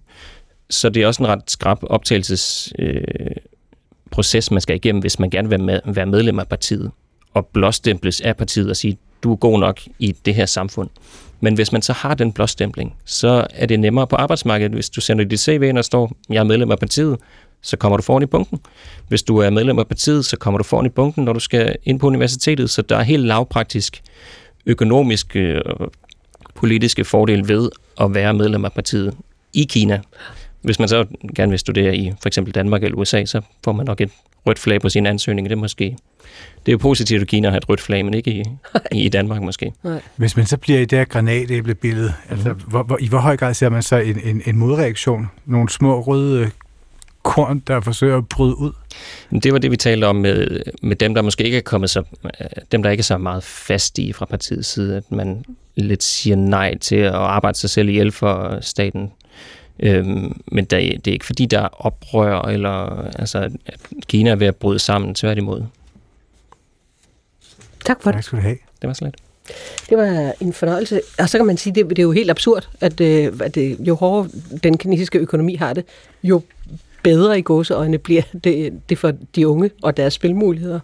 Så det er også en ret skrab optagelsesproces, øh, man skal igennem, hvis man gerne vil med, være medlem af partiet, og blåstemples af partiet og sige, du er god nok i det her samfund. Men hvis man så har den blåstempling, så er det nemmere på arbejdsmarkedet. Hvis du sender dit CV ind og står, jeg er medlem af partiet, så kommer du foran i bunken. Hvis du er medlem af partiet, så kommer du foran i bunken, når du skal ind på universitetet. Så der er helt lavpraktisk økonomiske øh, og politiske fordele ved at være medlem af partiet i Kina. Hvis man så gerne vil studere i for eksempel Danmark eller USA, så får man nok et rødt flag på sin ansøgning. Det er måske det er jo positivt at Kina har et rødt flag, men ikke i, i Danmark måske. Nej. Hvis man så bliver i det her granatæblebillede, mm. altså, hvor, hvor, i hvor høj grad ser man så en, en, en modreaktion? Nogle små røde korn, der forsøger at bryde ud? Det var det, vi talte om med, med dem, der måske ikke er kommet så, dem, der ikke er så meget fast i fra partiets side, at man lidt siger nej til at arbejde sig selv ihjel for staten. Øhm, men der, det er ikke fordi, der er oprør, eller altså, at Kina er ved at bryde sammen, tværtimod. Tak for det. Tak skal du have. Det var så lidt. Det var en fornøjelse. Og så kan man sige, det, det er jo helt absurd, at, øh, at det, jo hårdere den kinesiske økonomi har det, jo bedre i gåseøjne bliver det, det for de unge og deres spilmuligheder.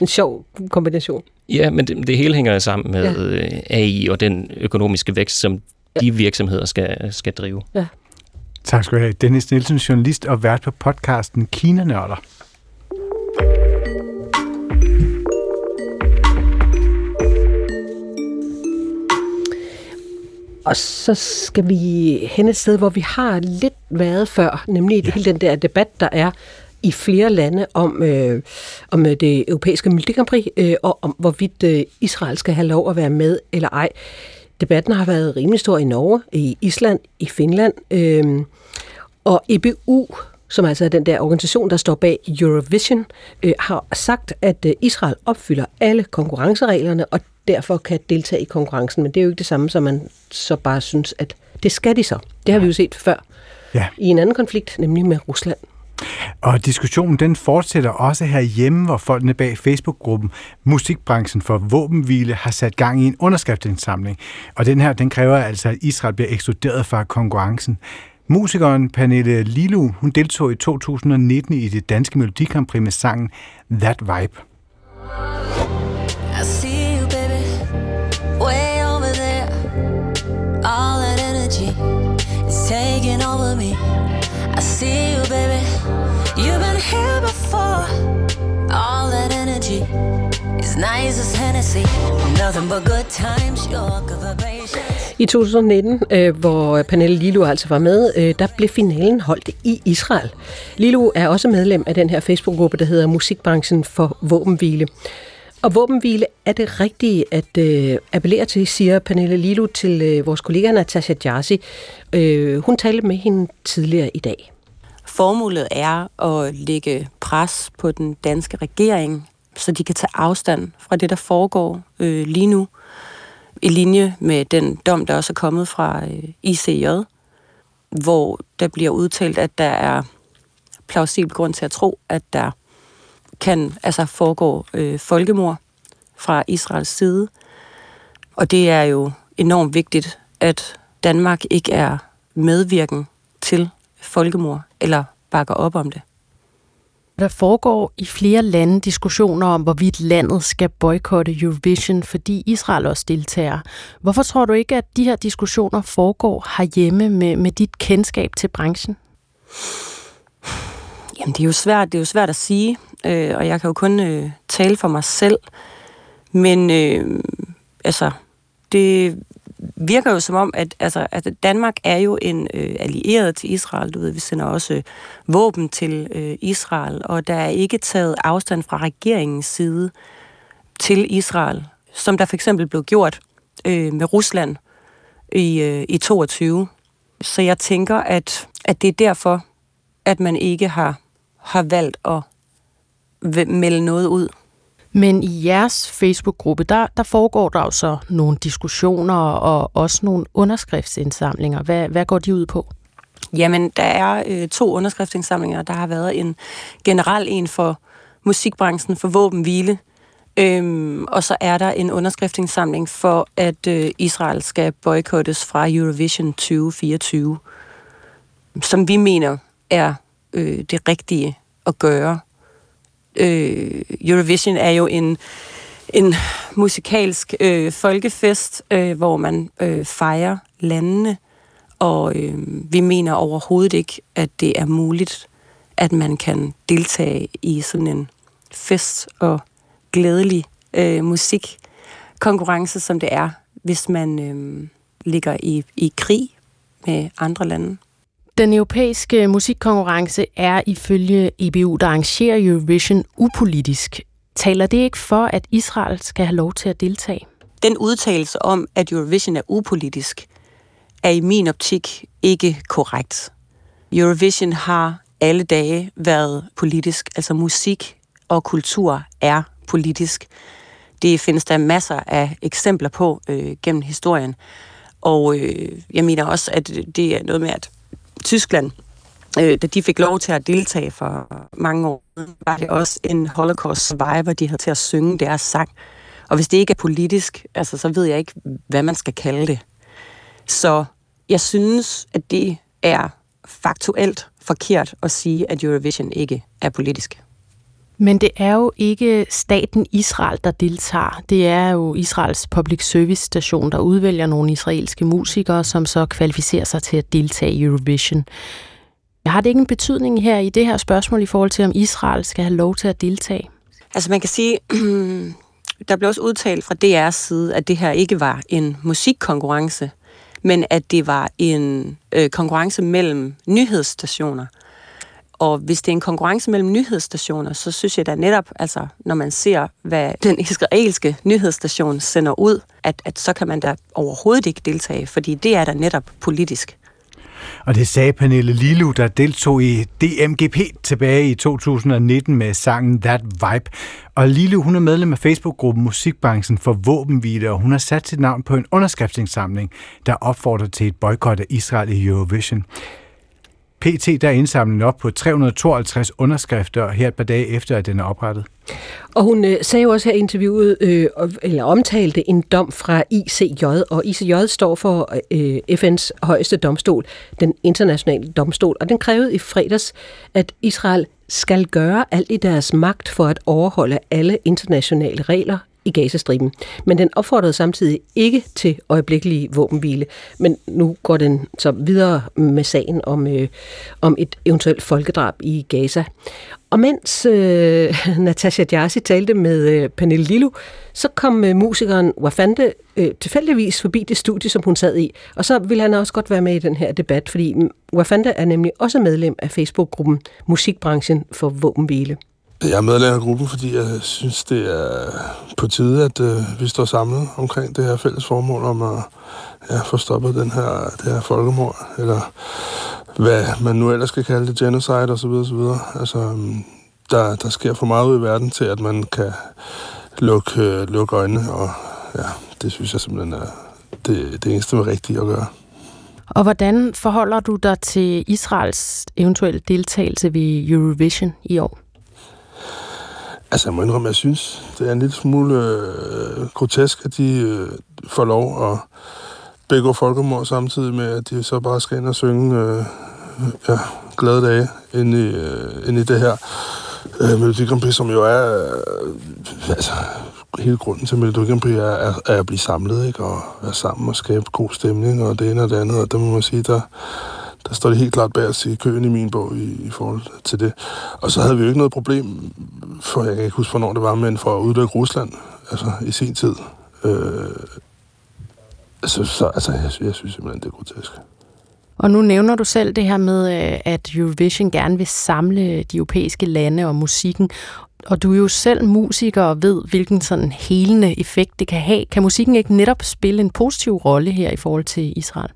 En sjov kombination. Ja, men det, det hele hænger sammen med ja. Øh, AI og den økonomiske vækst, som de virksomheder skal, skal drive. Ja. Tak skal du have. Dennis Nielsen, journalist og vært på podcasten Kina Nørder. Og så skal vi hen et sted, hvor vi har lidt været før, nemlig ja. hele den der debat, der er i flere lande om, øh, om det europæiske Melodi øh, og om hvorvidt øh, Israel skal have lov at være med eller ej. Debatten har været rimelig stor i Norge, i Island, i Finland, øh, og EBU, som altså er den der organisation, der står bag Eurovision, øh, har sagt, at øh, Israel opfylder alle konkurrencereglerne, og derfor kan deltage i konkurrencen. Men det er jo ikke det samme, som man så bare synes, at det skal de så. Det har vi jo set før ja. i en anden konflikt, nemlig med Rusland. Og diskussionen den fortsætter også herhjemme, hvor folkene bag Facebook-gruppen Musikbranchen for Våbenhvile har sat gang i en underskriftsindsamling. Og den her, den kræver altså, at Israel bliver ekskluderet fra konkurrencen. Musikeren Pernille Lilu, hun deltog i 2019 i det danske Melodikampri med sangen That Vibe. Is nice as Hennessy. Nothing but good times, your vibrations. I 2019, øh, hvor Pernille Lilo altså var med, øh, der blev finalen holdt i Israel. Lilo er også medlem af den her Facebook-gruppe, der hedder Musikbranchen for Våbenhvile. Og våbenhvile er det rigtige at øh, appellere til, siger Pernille Lilo til øh, vores kollega Natasha Jarsi. Øh, hun talte med hende tidligere i dag. Formålet er at lægge pres på den danske regering, så de kan tage afstand fra det, der foregår øh, lige nu i linje med den dom, der også er kommet fra øh, ICJ, hvor der bliver udtalt, at der er plausibel grund til at tro, at der kan altså foregå øh, folkemord fra Israels side. Og det er jo enormt vigtigt, at Danmark ikke er medvirken til folkemord eller bakker op om det. Der foregår i flere lande diskussioner om, hvorvidt landet skal boykotte Eurovision, fordi Israel også deltager. Hvorfor tror du ikke, at de her diskussioner foregår herhjemme med, med dit kendskab til branchen? Jamen, det er jo svært, det er jo svært at sige, øh, og jeg kan jo kun øh, tale for mig selv. Men øh, altså, det virker jo som om, at, altså, at Danmark er jo en øh, allieret til Israel. Du ved, vi sender også øh, våben til øh, Israel, og der er ikke taget afstand fra regeringens side til Israel, som der for eksempel blev gjort øh, med Rusland i, øh, i 22. Så jeg tænker, at, at det er derfor, at man ikke har, har valgt at melde noget ud. Men i jeres Facebook-gruppe, der, der foregår der jo så nogle diskussioner og også nogle underskriftsindsamlinger. Hvad, hvad går de ud på? Jamen, der er øh, to underskriftsindsamlinger. Der har været en general en for musikbranchen for våbenhvile, øhm, og så er der en underskriftsindsamling for, at øh, Israel skal boykottes fra Eurovision 2024, som vi mener er øh, det rigtige at gøre øh, Eurovision er jo en, en musikalsk øh, folkefest, øh, hvor man øh, fejrer landene, og øh, vi mener overhovedet ikke, at det er muligt, at man kan deltage i sådan en fest og glædelig øh, musikkonkurrence, som det er, hvis man øh, ligger i, i krig med andre lande. Den europæiske musikkonkurrence er ifølge EBU, der arrangerer Eurovision, upolitisk. Taler det ikke for, at Israel skal have lov til at deltage? Den udtalelse om, at Eurovision er upolitisk, er i min optik ikke korrekt. Eurovision har alle dage været politisk. Altså musik og kultur er politisk. Det findes der masser af eksempler på øh, gennem historien. Og øh, jeg mener også, at det er noget med, at Tyskland, øh, da de fik lov til at deltage for mange år, var det også en Holocaust survivor, de havde til at synge deres sang. Og hvis det ikke er politisk, altså, så ved jeg ikke, hvad man skal kalde det. Så jeg synes, at det er faktuelt forkert at sige, at Eurovision ikke er politisk. Men det er jo ikke staten Israel, der deltager. Det er jo Israels public service station, der udvælger nogle israelske musikere, som så kvalificerer sig til at deltage i Eurovision. Har det ikke en betydning her i det her spørgsmål i forhold til, om Israel skal have lov til at deltage? Altså man kan sige, der blev også udtalt fra DR's side, at det her ikke var en musikkonkurrence, men at det var en øh, konkurrence mellem nyhedsstationer. Og hvis det er en konkurrence mellem nyhedsstationer, så synes jeg da netop, altså, når man ser, hvad den israelske nyhedsstation sender ud, at, at så kan man da overhovedet ikke deltage, fordi det er da netop politisk. Og det sagde Pernille Lilu, der deltog i DMGP tilbage i 2019 med sangen That Vibe. Og Lilu, hun er medlem af Facebook-gruppen Musikbranchen for Våbenhvile, og hun har sat sit navn på en underskriftsindsamling, der opfordrer til et boykot af Israel i Eurovision. PT der er indsamlingen op på 352 underskrifter her et par dage efter, at den er oprettet. Og hun øh, sagde jo også her i interviewet, øh, eller omtalte en dom fra ICJ, og ICJ står for øh, FN's højeste domstol, den internationale domstol, og den krævede i fredags, at Israel skal gøre alt i deres magt for at overholde alle internationale regler i Gazastriben. Men den opfordrede samtidig ikke til øjeblikkelig våbenhvile. Men nu går den så videre med sagen om, øh, om et eventuelt folkedrab i Gaza. Og mens øh, Natasha Jarsi talte med øh, Pernille Lillo, så kom øh, musikeren Wafande øh, tilfældigvis forbi det studie, som hun sad i. Og så ville han også godt være med i den her debat, fordi Wafande er nemlig også medlem af Facebook-gruppen Musikbranchen for Våbenhvile. Jeg er medlem af gruppen, fordi jeg synes, det er på tide, at øh, vi står samlet omkring det her fælles formål om at ja, få stoppet den her, det her folkemord, eller hvad man nu ellers skal kalde det, genocide osv. osv. Altså, øhm, der, der sker for meget ud i verden til, at man kan lukke, øh, lukke øjnene, og ja, det synes jeg simpelthen er det, det eneste med rigtigt at gøre. Og hvordan forholder du dig til Israels eventuelle deltagelse ved Eurovision i år? Altså, jeg må indrømme, jeg synes, det er en lille smule øh, grotesk, at de øh, får lov at begå folkemord samtidig med, at de så bare skal ind og synge øh, ja, glade dage ind i, øh, ind i det her øh, Melodi Grand Prix, som jo er øh, altså, hele grunden til Melodi Grand Prix er, er, er at blive samlet, ikke? og være sammen og skabe god stemning, og det ene og det andet, og der må man sige, der, der står det helt klart bag i køen i min bog i, i forhold til det. Og så havde vi jo ikke noget problem, for jeg kan ikke huske, hvornår det var, men for at udlægge Rusland, altså i sin tid. Øh, altså, så, altså jeg, jeg synes simpelthen, det er grotesk. Og nu nævner du selv det her med, øh, at Eurovision gerne vil samle de europæiske lande og musikken. Og du er jo selv musiker og ved, hvilken sådan helende effekt det kan have. Kan musikken ikke netop spille en positiv rolle her i forhold til Israel?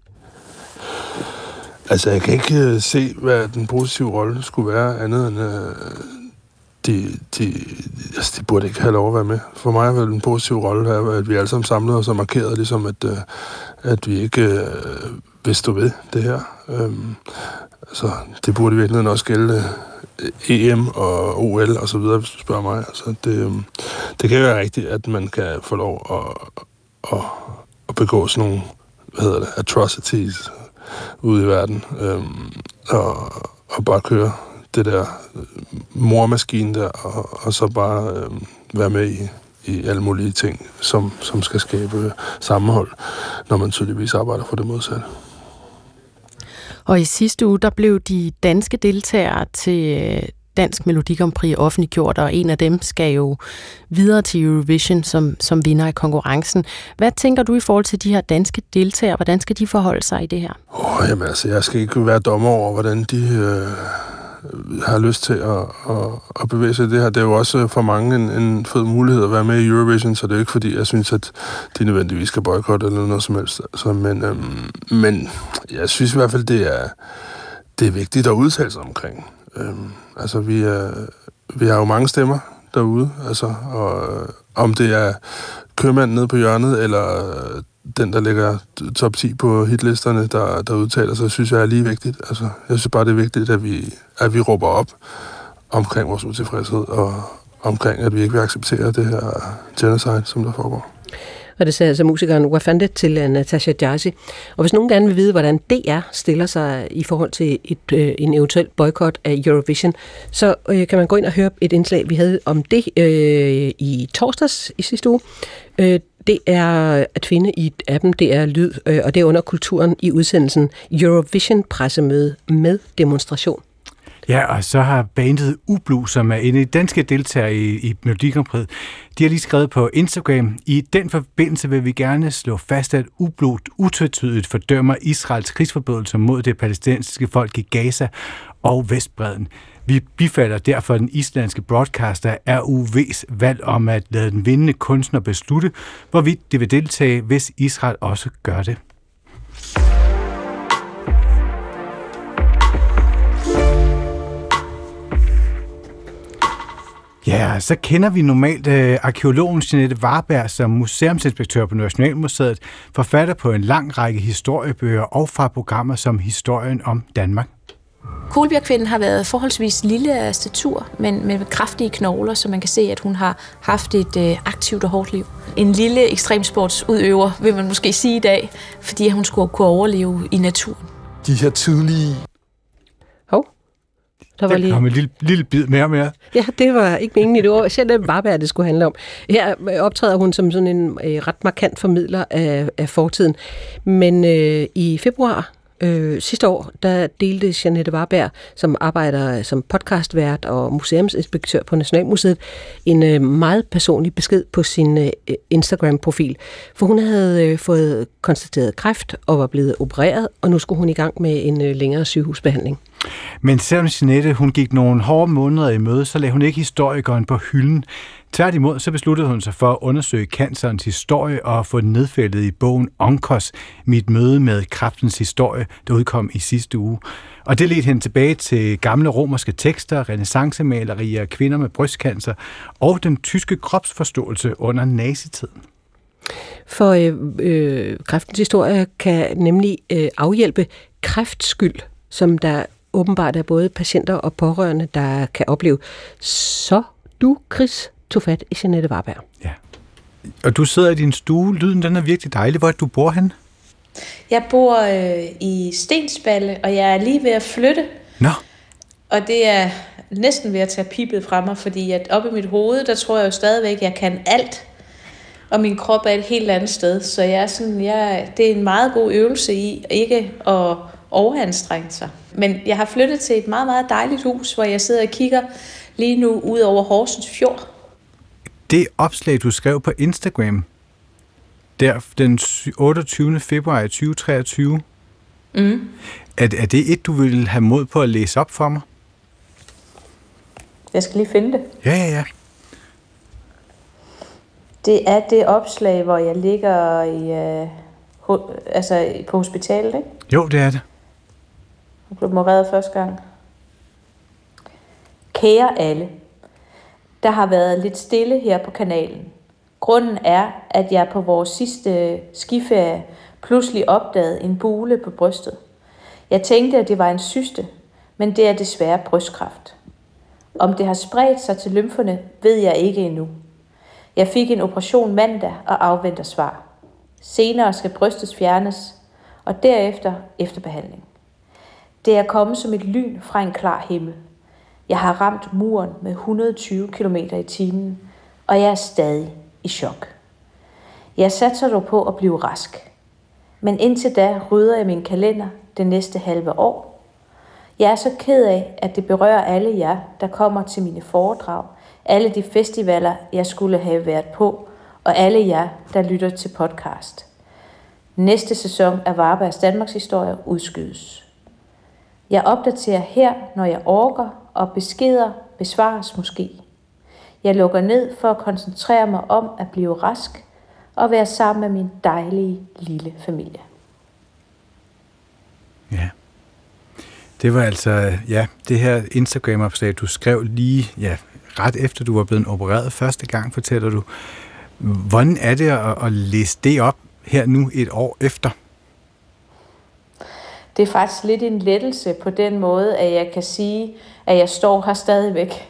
Altså, jeg kan ikke øh, se, hvad den positive rolle skulle være, andet end, øh, de, de, altså, de burde ikke have lov at være med. For mig er den positive rolle, være, at vi alle sammen samlede os og markerede, ligesom at, øh, at vi ikke øh, vil stå ved det her. Øhm, altså, det burde i virkeligheden også gælde øh, EM og OL og så videre, hvis du spørger mig. Altså, det, øhm, det kan være rigtigt, at man kan få lov at, at, at begå sådan nogle hvad hedder det, atrocities, ude i verden. Øhm, og, og bare køre det der øh, mormaskine der, og, og så bare øhm, være med i, i alle mulige ting, som, som skal skabe sammenhold, når man tydeligvis arbejder for det modsatte. Og i sidste uge, der blev de danske deltagere til øh, Dansk Melodi Grand Prix offentliggjort, og en af dem skal jo videre til Eurovision som, som vinder i konkurrencen. Hvad tænker du i forhold til de her danske deltagere? Hvordan skal de forholde sig i det her? Oh, jamen altså, jeg skal ikke være dommer over, hvordan de øh, har lyst til at, at, at bevæge sig i det her. Det er jo også øh, for mange en, en fed mulighed at være med i Eurovision, så det er jo ikke fordi, jeg synes, at de nødvendigvis skal boykotte eller noget som helst. Altså, men, øhm, men jeg synes i hvert fald, det er, det er vigtigt at udtale sig omkring. Øhm, altså, vi, er, vi har jo mange stemmer derude, altså, og øh, om det er købmanden nede på hjørnet, eller øh, den, der ligger top 10 på hitlisterne, der, der udtaler sig, synes jeg er lige vigtigt. Altså, jeg synes bare, det er vigtigt, at vi, at vi råber op omkring vores utilfredshed, og omkring, at vi ikke vil acceptere det her genocide, som der foregår. Og det sagde altså musikeren Wafande til øh, Natasha Jazzy. Og hvis nogen gerne vil vide, hvordan DR stiller sig i forhold til et, øh, en eventuel boykot af Eurovision, så øh, kan man gå ind og høre et indslag, vi havde om det øh, i torsdags i sidste uge. Øh, det er at finde i appen, DR lyd, øh, og det er under kulturen i udsendelsen Eurovision pressemøde med demonstration. Ja, og så har bandet Ublu, som er en af de danske deltagere i, i Melodi de har lige skrevet på Instagram, i den forbindelse vil vi gerne slå fast, at Ublu utvetydigt fordømmer Israels krigsforbrydelser mod det palæstinensiske folk i Gaza og Vestbreden. Vi bifalder derfor den islandske broadcaster RUV's valg om at lade den vindende kunstner beslutte, hvorvidt det vil deltage, hvis Israel også gør det. Ja, så kender vi normalt øh, arkeologen Jeanette Warberg som museumsinspektør på Nationalmuseet, forfatter på en lang række historiebøger og fra programmer som Historien om Danmark. Kolbjergkvinden har været forholdsvis lille af statur, men med kraftige knogler, så man kan se, at hun har haft et øh, aktivt og hårdt liv. En lille ekstremsportsudøver, vil man måske sige i dag, fordi hun skulle kunne overleve i naturen. De her tidlige. Der var lige... kom en lille, lille bid mere og mere. Ja, det var ikke meningen i det ord. Selv det var, hvad det skulle handle om. Her øh, optræder hun som sådan en øh, ret markant formidler af, af fortiden. Men øh, i februar øh, sidste år, der delte Janette Warberg, som arbejder som podcastvært og museumsinspektør på Nationalmuseet, en øh, meget personlig besked på sin øh, Instagram-profil. For hun havde øh, fået konstateret kræft og var blevet opereret, og nu skulle hun i gang med en øh, længere sygehusbehandling. Men selvom Jeanette hun gik nogle hårde måneder i møde, så lagde hun ikke historikeren på hylden. Tværtimod så besluttede hun sig for at undersøge cancerens historie og få den nedfældet i bogen Onkos, mit møde med kræftens historie, der udkom i sidste uge. Og det ledte hende tilbage til gamle romerske tekster, renaissancemalerier, kvinder med brystcancer og den tyske kropsforståelse under nazitiden. For øh, øh, kræftens historie kan nemlig øh, afhjælpe kræftskyld, som der åbenbart er både patienter og pårørende, der kan opleve. Så du, Chris, tog fat i Jeanette Warberg. Og du sidder i din stue. Lyden den er virkelig dejlig. Hvor er du bor hen? Jeg bor øh, i Stensballe, og jeg er lige ved at flytte. Nå, Og det er næsten ved at tage pipet fra mig, fordi at oppe i mit hoved, der tror jeg jo stadigvæk, at jeg kan alt. Og min krop er et helt andet sted. Så jeg er sådan, jeg, det er en meget god øvelse i ikke at overanstrenge sig. Men jeg har flyttet til et meget, meget dejligt hus, hvor jeg sidder og kigger lige nu ud over Horsens Fjord. det opslag, du skrev på Instagram, der den 28. februar 2023, Mm. er, er det et, du vil have mod på at læse op for mig? Jeg skal lige finde det. Ja, ja, ja. Det er det opslag, hvor jeg ligger i, øh, ho- altså på hospitalet, ikke? Jo, det er det. Jeg blev moreret første gang. Kære alle, der har været lidt stille her på kanalen. Grunden er, at jeg på vores sidste skiferie pludselig opdagede en bule på brystet. Jeg tænkte, at det var en syste, men det er desværre brystkræft. Om det har spredt sig til lymferne, ved jeg ikke endnu. Jeg fik en operation mandag og afventer svar. Senere skal brystet fjernes, og derefter efterbehandling. Det er kommet som et lyn fra en klar himmel. Jeg har ramt muren med 120 km i timen, og jeg er stadig i chok. Jeg satser dog på at blive rask. Men indtil da rydder jeg min kalender det næste halve år. Jeg er så ked af, at det berører alle jer, der kommer til mine foredrag, alle de festivaler, jeg skulle have været på, og alle jer, der lytter til podcast. Næste sæson af Varbergs Danmarks Historie udskydes. Jeg opdaterer her, når jeg orker, og beskeder besvares måske. Jeg lukker ned for at koncentrere mig om at blive rask og være sammen med min dejlige lille familie. Ja. Det var altså, ja, det her Instagram-opslag, du skrev lige, ja, ret efter du var blevet opereret første gang, fortæller du. Hvordan er det at, at læse det op her nu et år efter? Det er faktisk lidt en lettelse på den måde, at jeg kan sige, at jeg står her stadigvæk.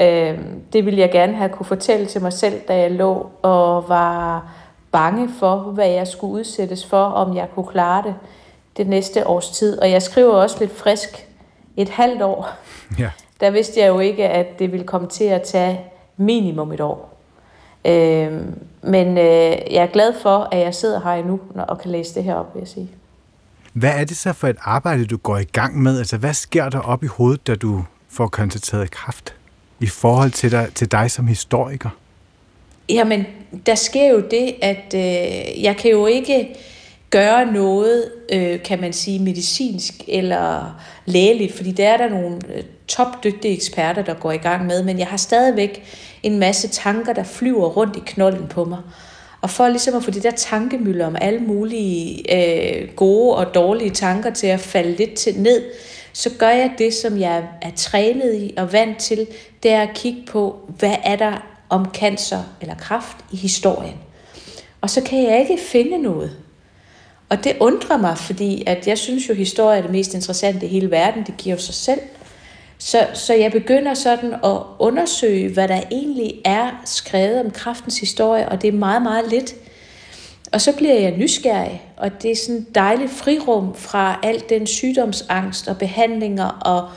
Øh, det ville jeg gerne have kunne fortælle til mig selv, da jeg lå og var bange for, hvad jeg skulle udsættes for, om jeg kunne klare det det næste års tid. Og jeg skriver også lidt frisk et halvt år. Ja. Der vidste jeg jo ikke, at det ville komme til at tage minimum et år. Øh, men øh, jeg er glad for, at jeg sidder her endnu og kan læse det her op, vil jeg sige. Hvad er det så for et arbejde, du går i gang med? Altså, hvad sker der op i hovedet, da du får konstateret kraft i forhold til dig, til dig som historiker? Jamen, der sker jo det, at øh, jeg kan jo ikke gøre noget, øh, kan man sige, medicinsk eller lægeligt, fordi der er der nogle øh, topdygtige eksperter, der går i gang med, men jeg har stadigvæk en masse tanker, der flyver rundt i knolden på mig. Og for ligesom at få de der tankemøller om alle mulige øh, gode og dårlige tanker til at falde lidt til ned, så gør jeg det, som jeg er trænet i og vant til, det er at kigge på, hvad er der om cancer eller kraft i historien. Og så kan jeg ikke finde noget. Og det undrer mig, fordi at jeg synes jo, at historie er det mest interessante i hele verden. Det giver jo sig selv. Så, så jeg begynder sådan at undersøge, hvad der egentlig er skrevet om kraftens historie, og det er meget, meget lidt. Og så bliver jeg nysgerrig, og det er sådan et dejligt frirum fra al den sygdomsangst og behandlinger og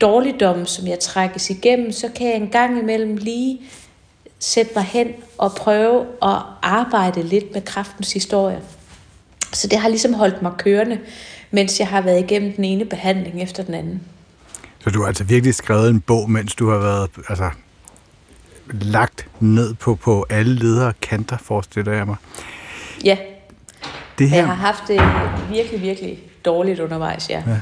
dårligdom, som jeg trækkes igennem, så kan jeg en gang imellem lige sætte mig hen og prøve at arbejde lidt med kraftens historie. Så det har ligesom holdt mig kørende, mens jeg har været igennem den ene behandling efter den anden. Så du har altså virkelig skrevet en bog, mens du har været altså, lagt ned på, på alle ledere kanter, forestiller jeg mig. Ja. Det her... Jeg har haft det virkelig, virkelig dårligt undervejs, ja. ja.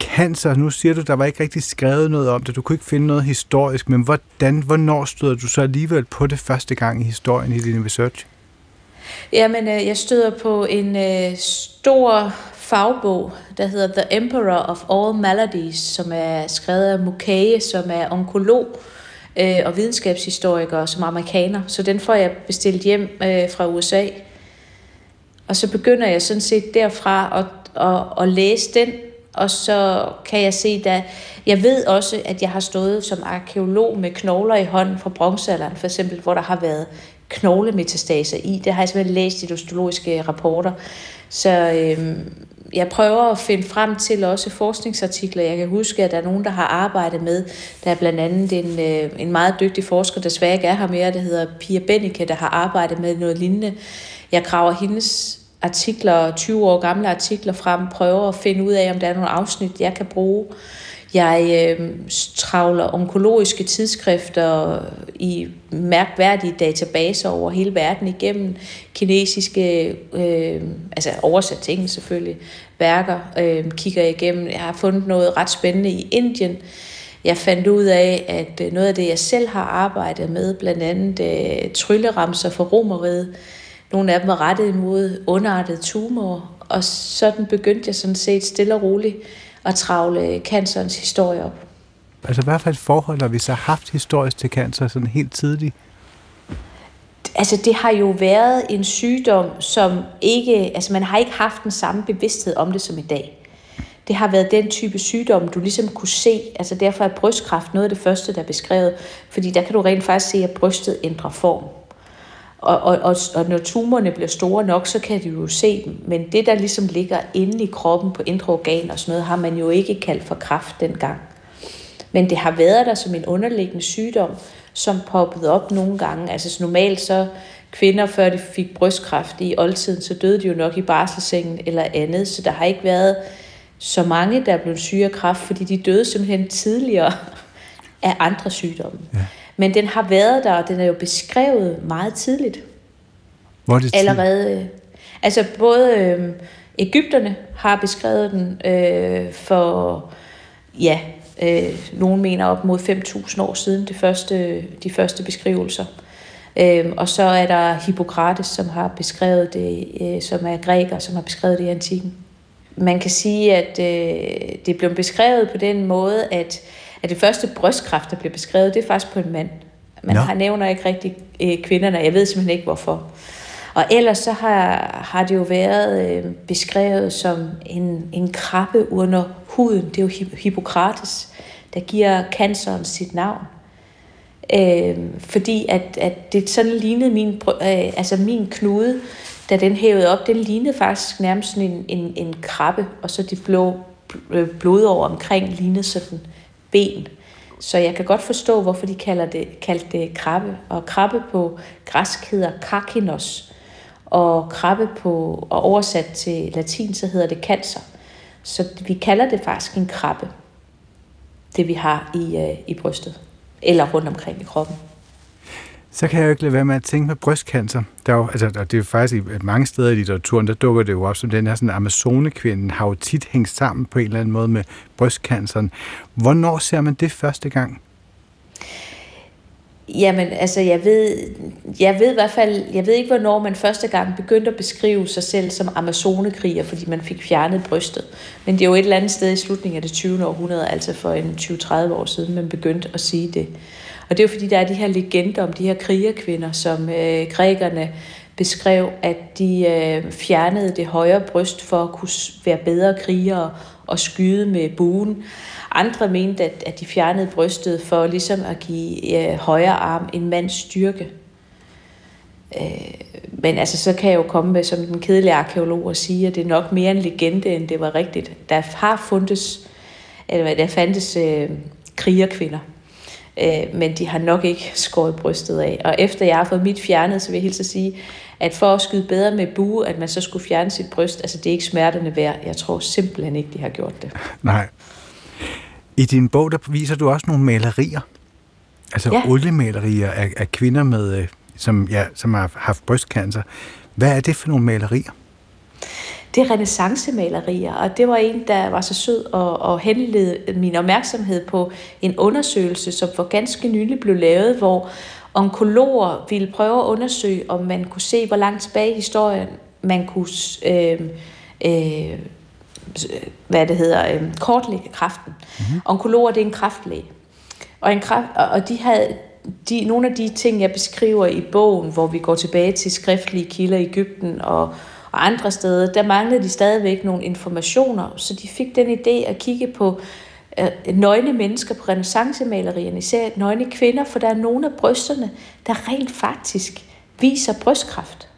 Cancer, nu siger du, der var ikke rigtig skrevet noget om det, du kunne ikke finde noget historisk, men hvordan, hvornår støder du så alligevel på det første gang i historien i din research? Jamen, øh, jeg støder på en øh, stor fagbog, der hedder The Emperor of All Maladies, som er skrevet af Mukage, som er onkolog øh, og videnskabshistoriker som amerikaner. Så den får jeg bestilt hjem øh, fra USA. Og så begynder jeg sådan set derfra at, at, at læse den, og så kan jeg se, at jeg ved også, at jeg har stået som arkeolog med knogler i hånden fra bronzealderen, for eksempel, hvor der har været knoglemetastaser i. Det har jeg simpelthen læst i de osteologiske rapporter. Så øhm, jeg prøver at finde frem til også forskningsartikler. Jeg kan huske, at der er nogen, der har arbejdet med. Der er blandt andet en, øh, en meget dygtig forsker, der desværre ikke er her mere, der hedder Pia Bennike, der har arbejdet med noget lignende. Jeg graver hendes artikler, 20 år gamle artikler frem, prøver at finde ud af, om der er nogle afsnit, jeg kan bruge. Jeg øh, travler onkologiske tidsskrifter i mærkværdige databaser over hele verden igennem kinesiske, øh, altså oversat ting selvfølgelig, værker, øh, kigger jeg igennem. Jeg har fundet noget ret spændende i Indien. Jeg fandt ud af, at øh, noget af det, jeg selv har arbejdet med, blandt andet øh, trylleramser for romeriet, nogle af dem var rettet imod underartede tumorer, og sådan begyndte jeg sådan set stille og roligt at travle cancerens historie op. Altså hvad for et forhold har vi så haft historisk til cancer sådan helt tidligt? Altså det har jo været en sygdom, som ikke, altså man har ikke haft den samme bevidsthed om det som i dag. Det har været den type sygdom, du ligesom kunne se. Altså derfor er brystkræft noget af det første, der er beskrevet. Fordi der kan du rent faktisk se, at brystet ændrer form. Og, og, og, og når tumorerne bliver store nok, så kan de jo se dem. Men det, der ligesom ligger inde i kroppen på indre organer og sådan noget, har man jo ikke kaldt for kræft dengang. Men det har været der som en underliggende sygdom, som poppede op nogle gange. Altså så normalt så kvinder, før de fik brystkræft i oldtiden, så døde de jo nok i barselssengen eller andet. Så der har ikke været så mange, der er blevet syge af kræft, fordi de døde simpelthen tidligere af andre sygdomme. Ja. Men den har været der, og den er jo beskrevet meget tidligt. Hvor er det tidligt? Allerede. Øh, altså både øh, Ægypterne har beskrevet den øh, for, ja, øh, nogen mener op mod 5.000 år siden, de første, de første beskrivelser. Øh, og så er der Hippokrates, som har beskrevet det, øh, som er græker, som har beskrevet det i antikken. Man kan sige, at øh, det blev beskrevet på den måde, at at det første brystkræft, der bliver beskrevet, det er faktisk på en mand. Man no. har nævner ikke rigtig øh, kvinderne, jeg ved simpelthen ikke hvorfor. Og ellers så har, har det jo været øh, beskrevet som en, en krabbe under huden. Det er jo Hippokrates, der giver canceren sit navn. Øh, fordi at, at det sådan lignede min, øh, altså min knude, da den hævede op, den lignede faktisk nærmest en, en, en krabbe, og så de blå blod over omkring lignede sådan ben. Så jeg kan godt forstå, hvorfor de kalder det, kaldte det krabbe. Og krabbe på græsk hedder karkinos, og krabbe på, og oversat til latin, så hedder det cancer. Så vi kalder det faktisk en krabbe, det vi har i, øh, i brystet, eller rundt omkring i kroppen så kan jeg jo ikke lade være med at tænke med brystcancer. Der er jo, altså, det er jo faktisk i mange steder i litteraturen, der dukker det jo op som den her sådan Amazonekvinden har jo tit hængt sammen på en eller anden måde med brystcanceren. Hvornår ser man det første gang? Jamen, altså, jeg ved, jeg ved i hvert fald, jeg ved ikke, hvornår man første gang begyndte at beskrive sig selv som amazonekriger, fordi man fik fjernet brystet. Men det er jo et eller andet sted i slutningen af det 20. århundrede, altså for en 20-30 år siden, man begyndte at sige det. Og det er jo fordi, der er de her legender om de her krigerkvinder, som øh, grækerne beskrev, at de øh, fjernede det højre bryst for at kunne være bedre krigere og skyde med buen. Andre mente, at, at de fjernede brystet for ligesom at give øh, højre arm en mands styrke. Øh, men altså, så kan jeg jo komme med som den kedelige arkeolog og sige, at det er nok mere en legende, end det var rigtigt. Der har fundes, eller der fandtes øh, krigerkvinder, øh, men de har nok ikke skåret brystet af. Og efter jeg har fået mit fjernet, så vil jeg helt så sige, at for at skyde bedre med bue, at man så skulle fjerne sit bryst, altså det er ikke smerterne værd. Jeg tror simpelthen ikke, de har gjort det. Nej. I din bog, der viser du også nogle malerier. Altså ja. oliemalerier af, af kvinder, med, øh, som, ja, som har haft brystcancer. Hvad er det for nogle malerier? Det er renaissancemalerier, og det var en, der var så sød og, og henlede min opmærksomhed på en undersøgelse, som for ganske nylig blev lavet, hvor onkologer ville prøve at undersøge, om man kunne se, hvor langt tilbage i historien man kunne øh, øh, hvad det hedder, øh, kortlægge kræften. Mm-hmm. Onkologer, det er en kræftlæge. Og, en kræft, og de havde, de, nogle af de ting, jeg beskriver i bogen, hvor vi går tilbage til skriftlige kilder i Ægypten og, og andre steder, der manglede de stadigvæk nogle informationer, så de fik den idé at kigge på øh, nøgne mennesker på renaissancemalerierne, især nøgne kvinder, for der er nogle af brysterne, der rent faktisk viser brystkræft.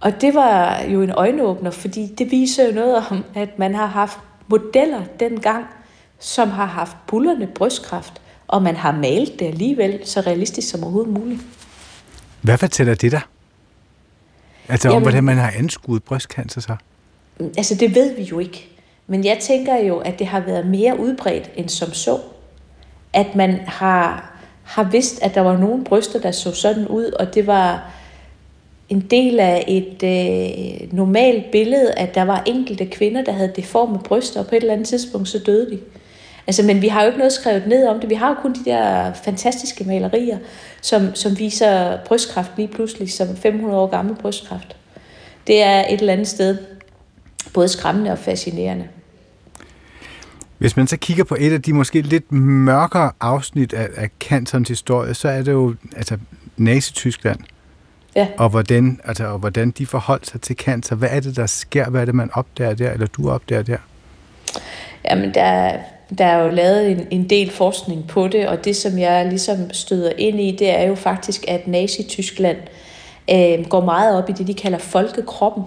Og det var jo en øjenåbner, fordi det viser jo noget om, at man har haft modeller dengang, som har haft bullerne brystkræft, og man har malet det alligevel så realistisk som overhovedet muligt. Hvad fortæller det der? Altså Jamen, om, hvordan man har anskuet brystcancer så? Altså det ved vi jo ikke. Men jeg tænker jo, at det har været mere udbredt end som så. At man har, har vidst, at der var nogle bryster, der så sådan ud, og det var en del af et øh, normalt billede, at der var enkelte kvinder, der havde deforme bryster, og på et eller andet tidspunkt så døde de. Altså, men vi har jo ikke noget skrevet ned om det. Vi har jo kun de der fantastiske malerier, som, som viser brystkræft lige pludselig som 500 år gammel brystkræft. Det er et eller andet sted både skræmmende og fascinerende. Hvis man så kigger på et af de måske lidt mørkere afsnit af, af cancerens historie, så er det jo altså Nazi-Tyskland. Ja. Og, hvordan, altså, og hvordan de forholdt sig til cancer. Hvad er det, der sker? Hvad er det, man opdager der, eller du opdager der? Jamen, der, der er jo lavet en, en del forskning på det, og det, som jeg ligesom støder ind i, det er jo faktisk, at Nazi-Tyskland øh, går meget op i det, de kalder folkekroppen.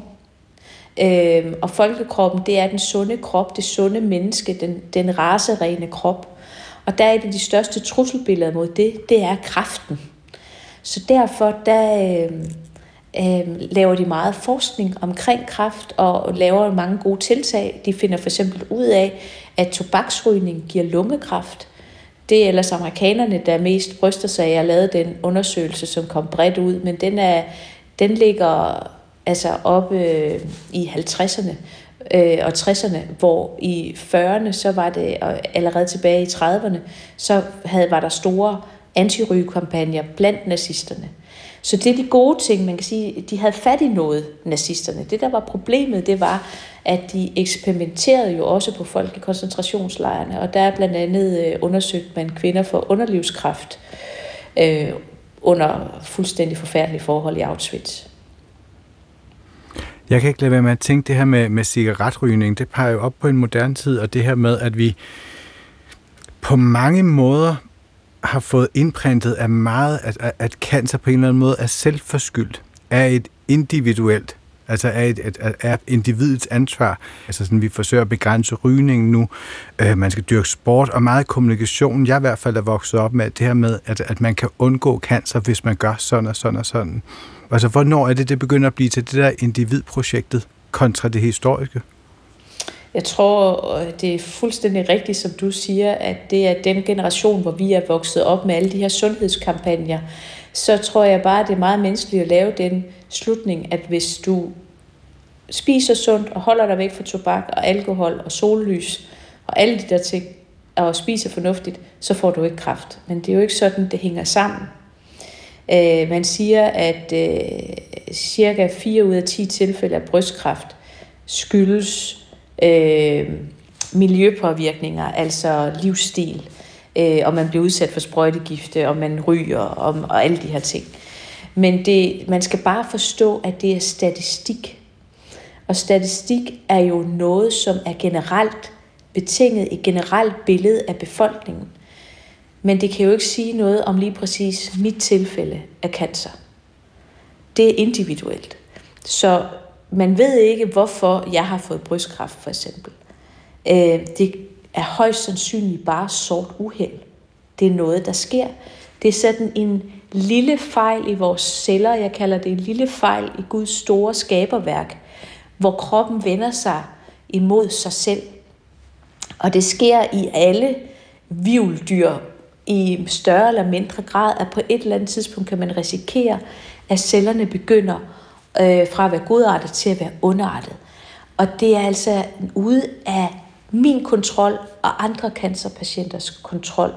Øh, og folkekroppen, det er den sunde krop, det sunde menneske, den, den raserene krop. Og der er et af de største trusselbilleder mod det, det er kraften. Så derfor, der øh, øh, laver de meget forskning omkring kræft og laver mange gode tiltag. De finder for eksempel ud af, at tobaksrygning giver lungekræft. Det er ellers amerikanerne, der mest bryster sig Jeg lave den undersøgelse, som kom bredt ud, men den, er, den ligger altså oppe øh, i 50'erne øh, og 60'erne, hvor i 40'erne, så var det, og allerede tilbage i 30'erne, så havde, var der store antirygekampagner blandt nazisterne. Så det er de gode ting, man kan sige, de havde fat i noget, nazisterne. Det, der var problemet, det var, at de eksperimenterede jo også på folk i koncentrationslejrene, og der er blandt andet øh, undersøgt man kvinder for underlivskræft øh, under fuldstændig forfærdelige forhold i Auschwitz. Jeg kan ikke lade være med at tænke det her med, med cigaretrygning. Det peger jo op på en moderne tid, og det her med, at vi på mange måder har fået indprintet af meget, at, at cancer på en eller anden måde er selvforskyldt, er et individuelt, altså er, et, et, er individets ansvar. Altså sådan, vi forsøger at begrænse rygningen nu, øh, man skal dyrke sport, og meget kommunikation. Jeg i hvert fald er vokset op med det her med, at, at man kan undgå cancer, hvis man gør sådan og sådan og sådan. Altså, hvornår er det, det begynder at blive til det der individprojektet kontra det historiske? Jeg tror, øh, det er fuldstændig rigtigt, som du siger, at det er den generation, hvor vi er vokset op med alle de her sundhedskampagner. Så tror jeg bare, at det er meget menneskeligt at lave den slutning, at hvis du spiser sundt og holder dig væk fra tobak og alkohol og sollys og alle de der ting, og spiser fornuftigt, så får du ikke kraft. Men det er jo ikke sådan, det hænger sammen. Øh, man siger, at øh, cirka 4 ud af 10 tilfælde af brystkræft skyldes øh, miljøpåvirkninger, altså livsstil, øh, og man bliver udsat for sprøjtegifte, og man ryger, og, og alle de her ting. Men det, man skal bare forstå, at det er statistik. Og statistik er jo noget, som er generelt betinget et generelt billede af befolkningen. Men det kan jo ikke sige noget om lige præcis mit tilfælde af cancer. Det er individuelt. Så man ved ikke, hvorfor jeg har fået brystkræft, for eksempel. Øh, det er højst sandsynligt bare sort uheld. Det er noget, der sker. Det er sådan en lille fejl i vores celler. Jeg kalder det en lille fejl i Guds store skaberværk, hvor kroppen vender sig imod sig selv. Og det sker i alle vivldyr i større eller mindre grad, at på et eller andet tidspunkt kan man risikere, at cellerne begynder øh, fra at være godartet til at være underartet. Og det er altså ude af min kontrol og andre cancerpatienters kontrol.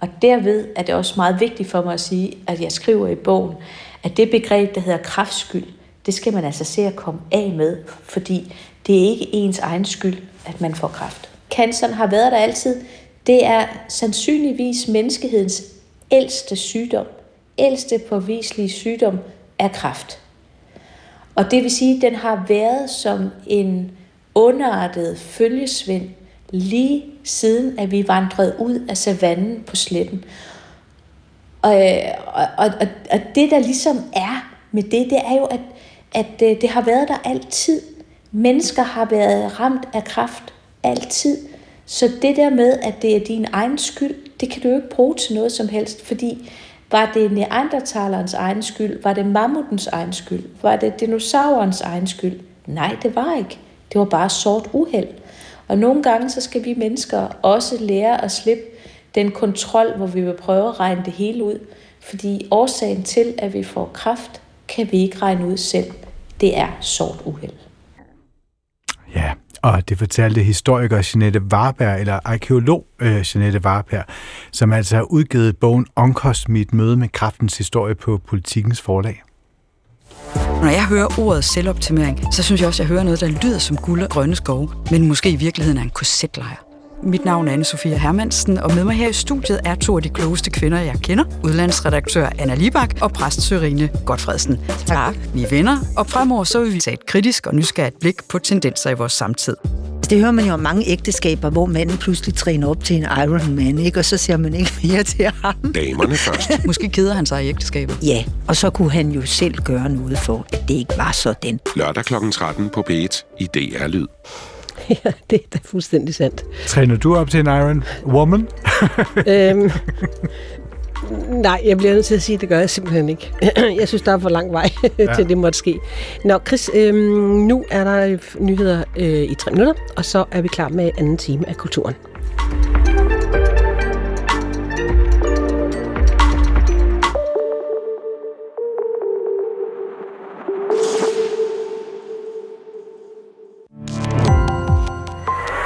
Og derved er det også meget vigtigt for mig at sige, at jeg skriver i bogen, at det begreb, der hedder kraftskyld, det skal man altså se at komme af med, fordi det er ikke ens egen skyld, at man får kræft. Canceren har været der altid. Det er sandsynligvis menneskehedens ældste sygdom. Ældste påviselige sygdom er kræft. Og det vil sige, at den har været som en underartet følgesvend lige siden, at vi vandrede ud af savannen på sletten. Og, øh, og, og, og det, der ligesom er med det, det er jo, at, at øh, det har været der altid. Mennesker har været ramt af kraft altid. Så det der med, at det er din egen skyld, det kan du jo ikke bruge til noget som helst, fordi var det neandertalerens egen skyld? Var det mammutens egen skyld? Var det dinosaurens egen skyld? Nej, det var ikke. Det var bare sort uheld. Og nogle gange så skal vi mennesker også lære at slippe den kontrol, hvor vi vil prøve at regne det hele ud. Fordi årsagen til, at vi får kraft, kan vi ikke regne ud selv. Det er sort uheld. Ja, og det fortalte historiker Jeanette Warberg, eller arkeolog øh, Jeanette Warberg, som altså har udgivet bogen Onkost mit møde med kraftens historie på Politikens forlag. Når jeg hører ordet selvoptimering, så synes jeg også, at jeg hører noget, der lyder som guld og grønne skove, men måske i virkeligheden er en korsetlejr. Mit navn er Anne-Sophia Hermansen, og med mig her i studiet er to af de klogeste kvinder, jeg kender. Udlandsredaktør Anna Libak og præst Sørine Godfredsen. Tak. Vi er venner, og fremover så vil vi tage et kritisk og nysgerrigt blik på tendenser i vores samtid. Det hører man jo om mange ægteskaber, hvor manden pludselig træner op til en Iron Man, ikke? og så ser man ikke mere til ham. Damerne først. Måske keder han sig i ægteskabet. Ja, og så kunne han jo selv gøre noget for, at det ikke var sådan. Lørdag kl. 13 på P1 i DR Lyd. Ja, det er da fuldstændig sandt. Træner du op til en Iron Woman? øhm, nej, jeg bliver nødt til at sige, at det gør jeg simpelthen ikke. jeg synes, der er for lang vej ja. til det måtte ske. Nå, Chris, øhm, nu er der nyheder øh, i tre minutter, og så er vi klar med anden time af Kulturen.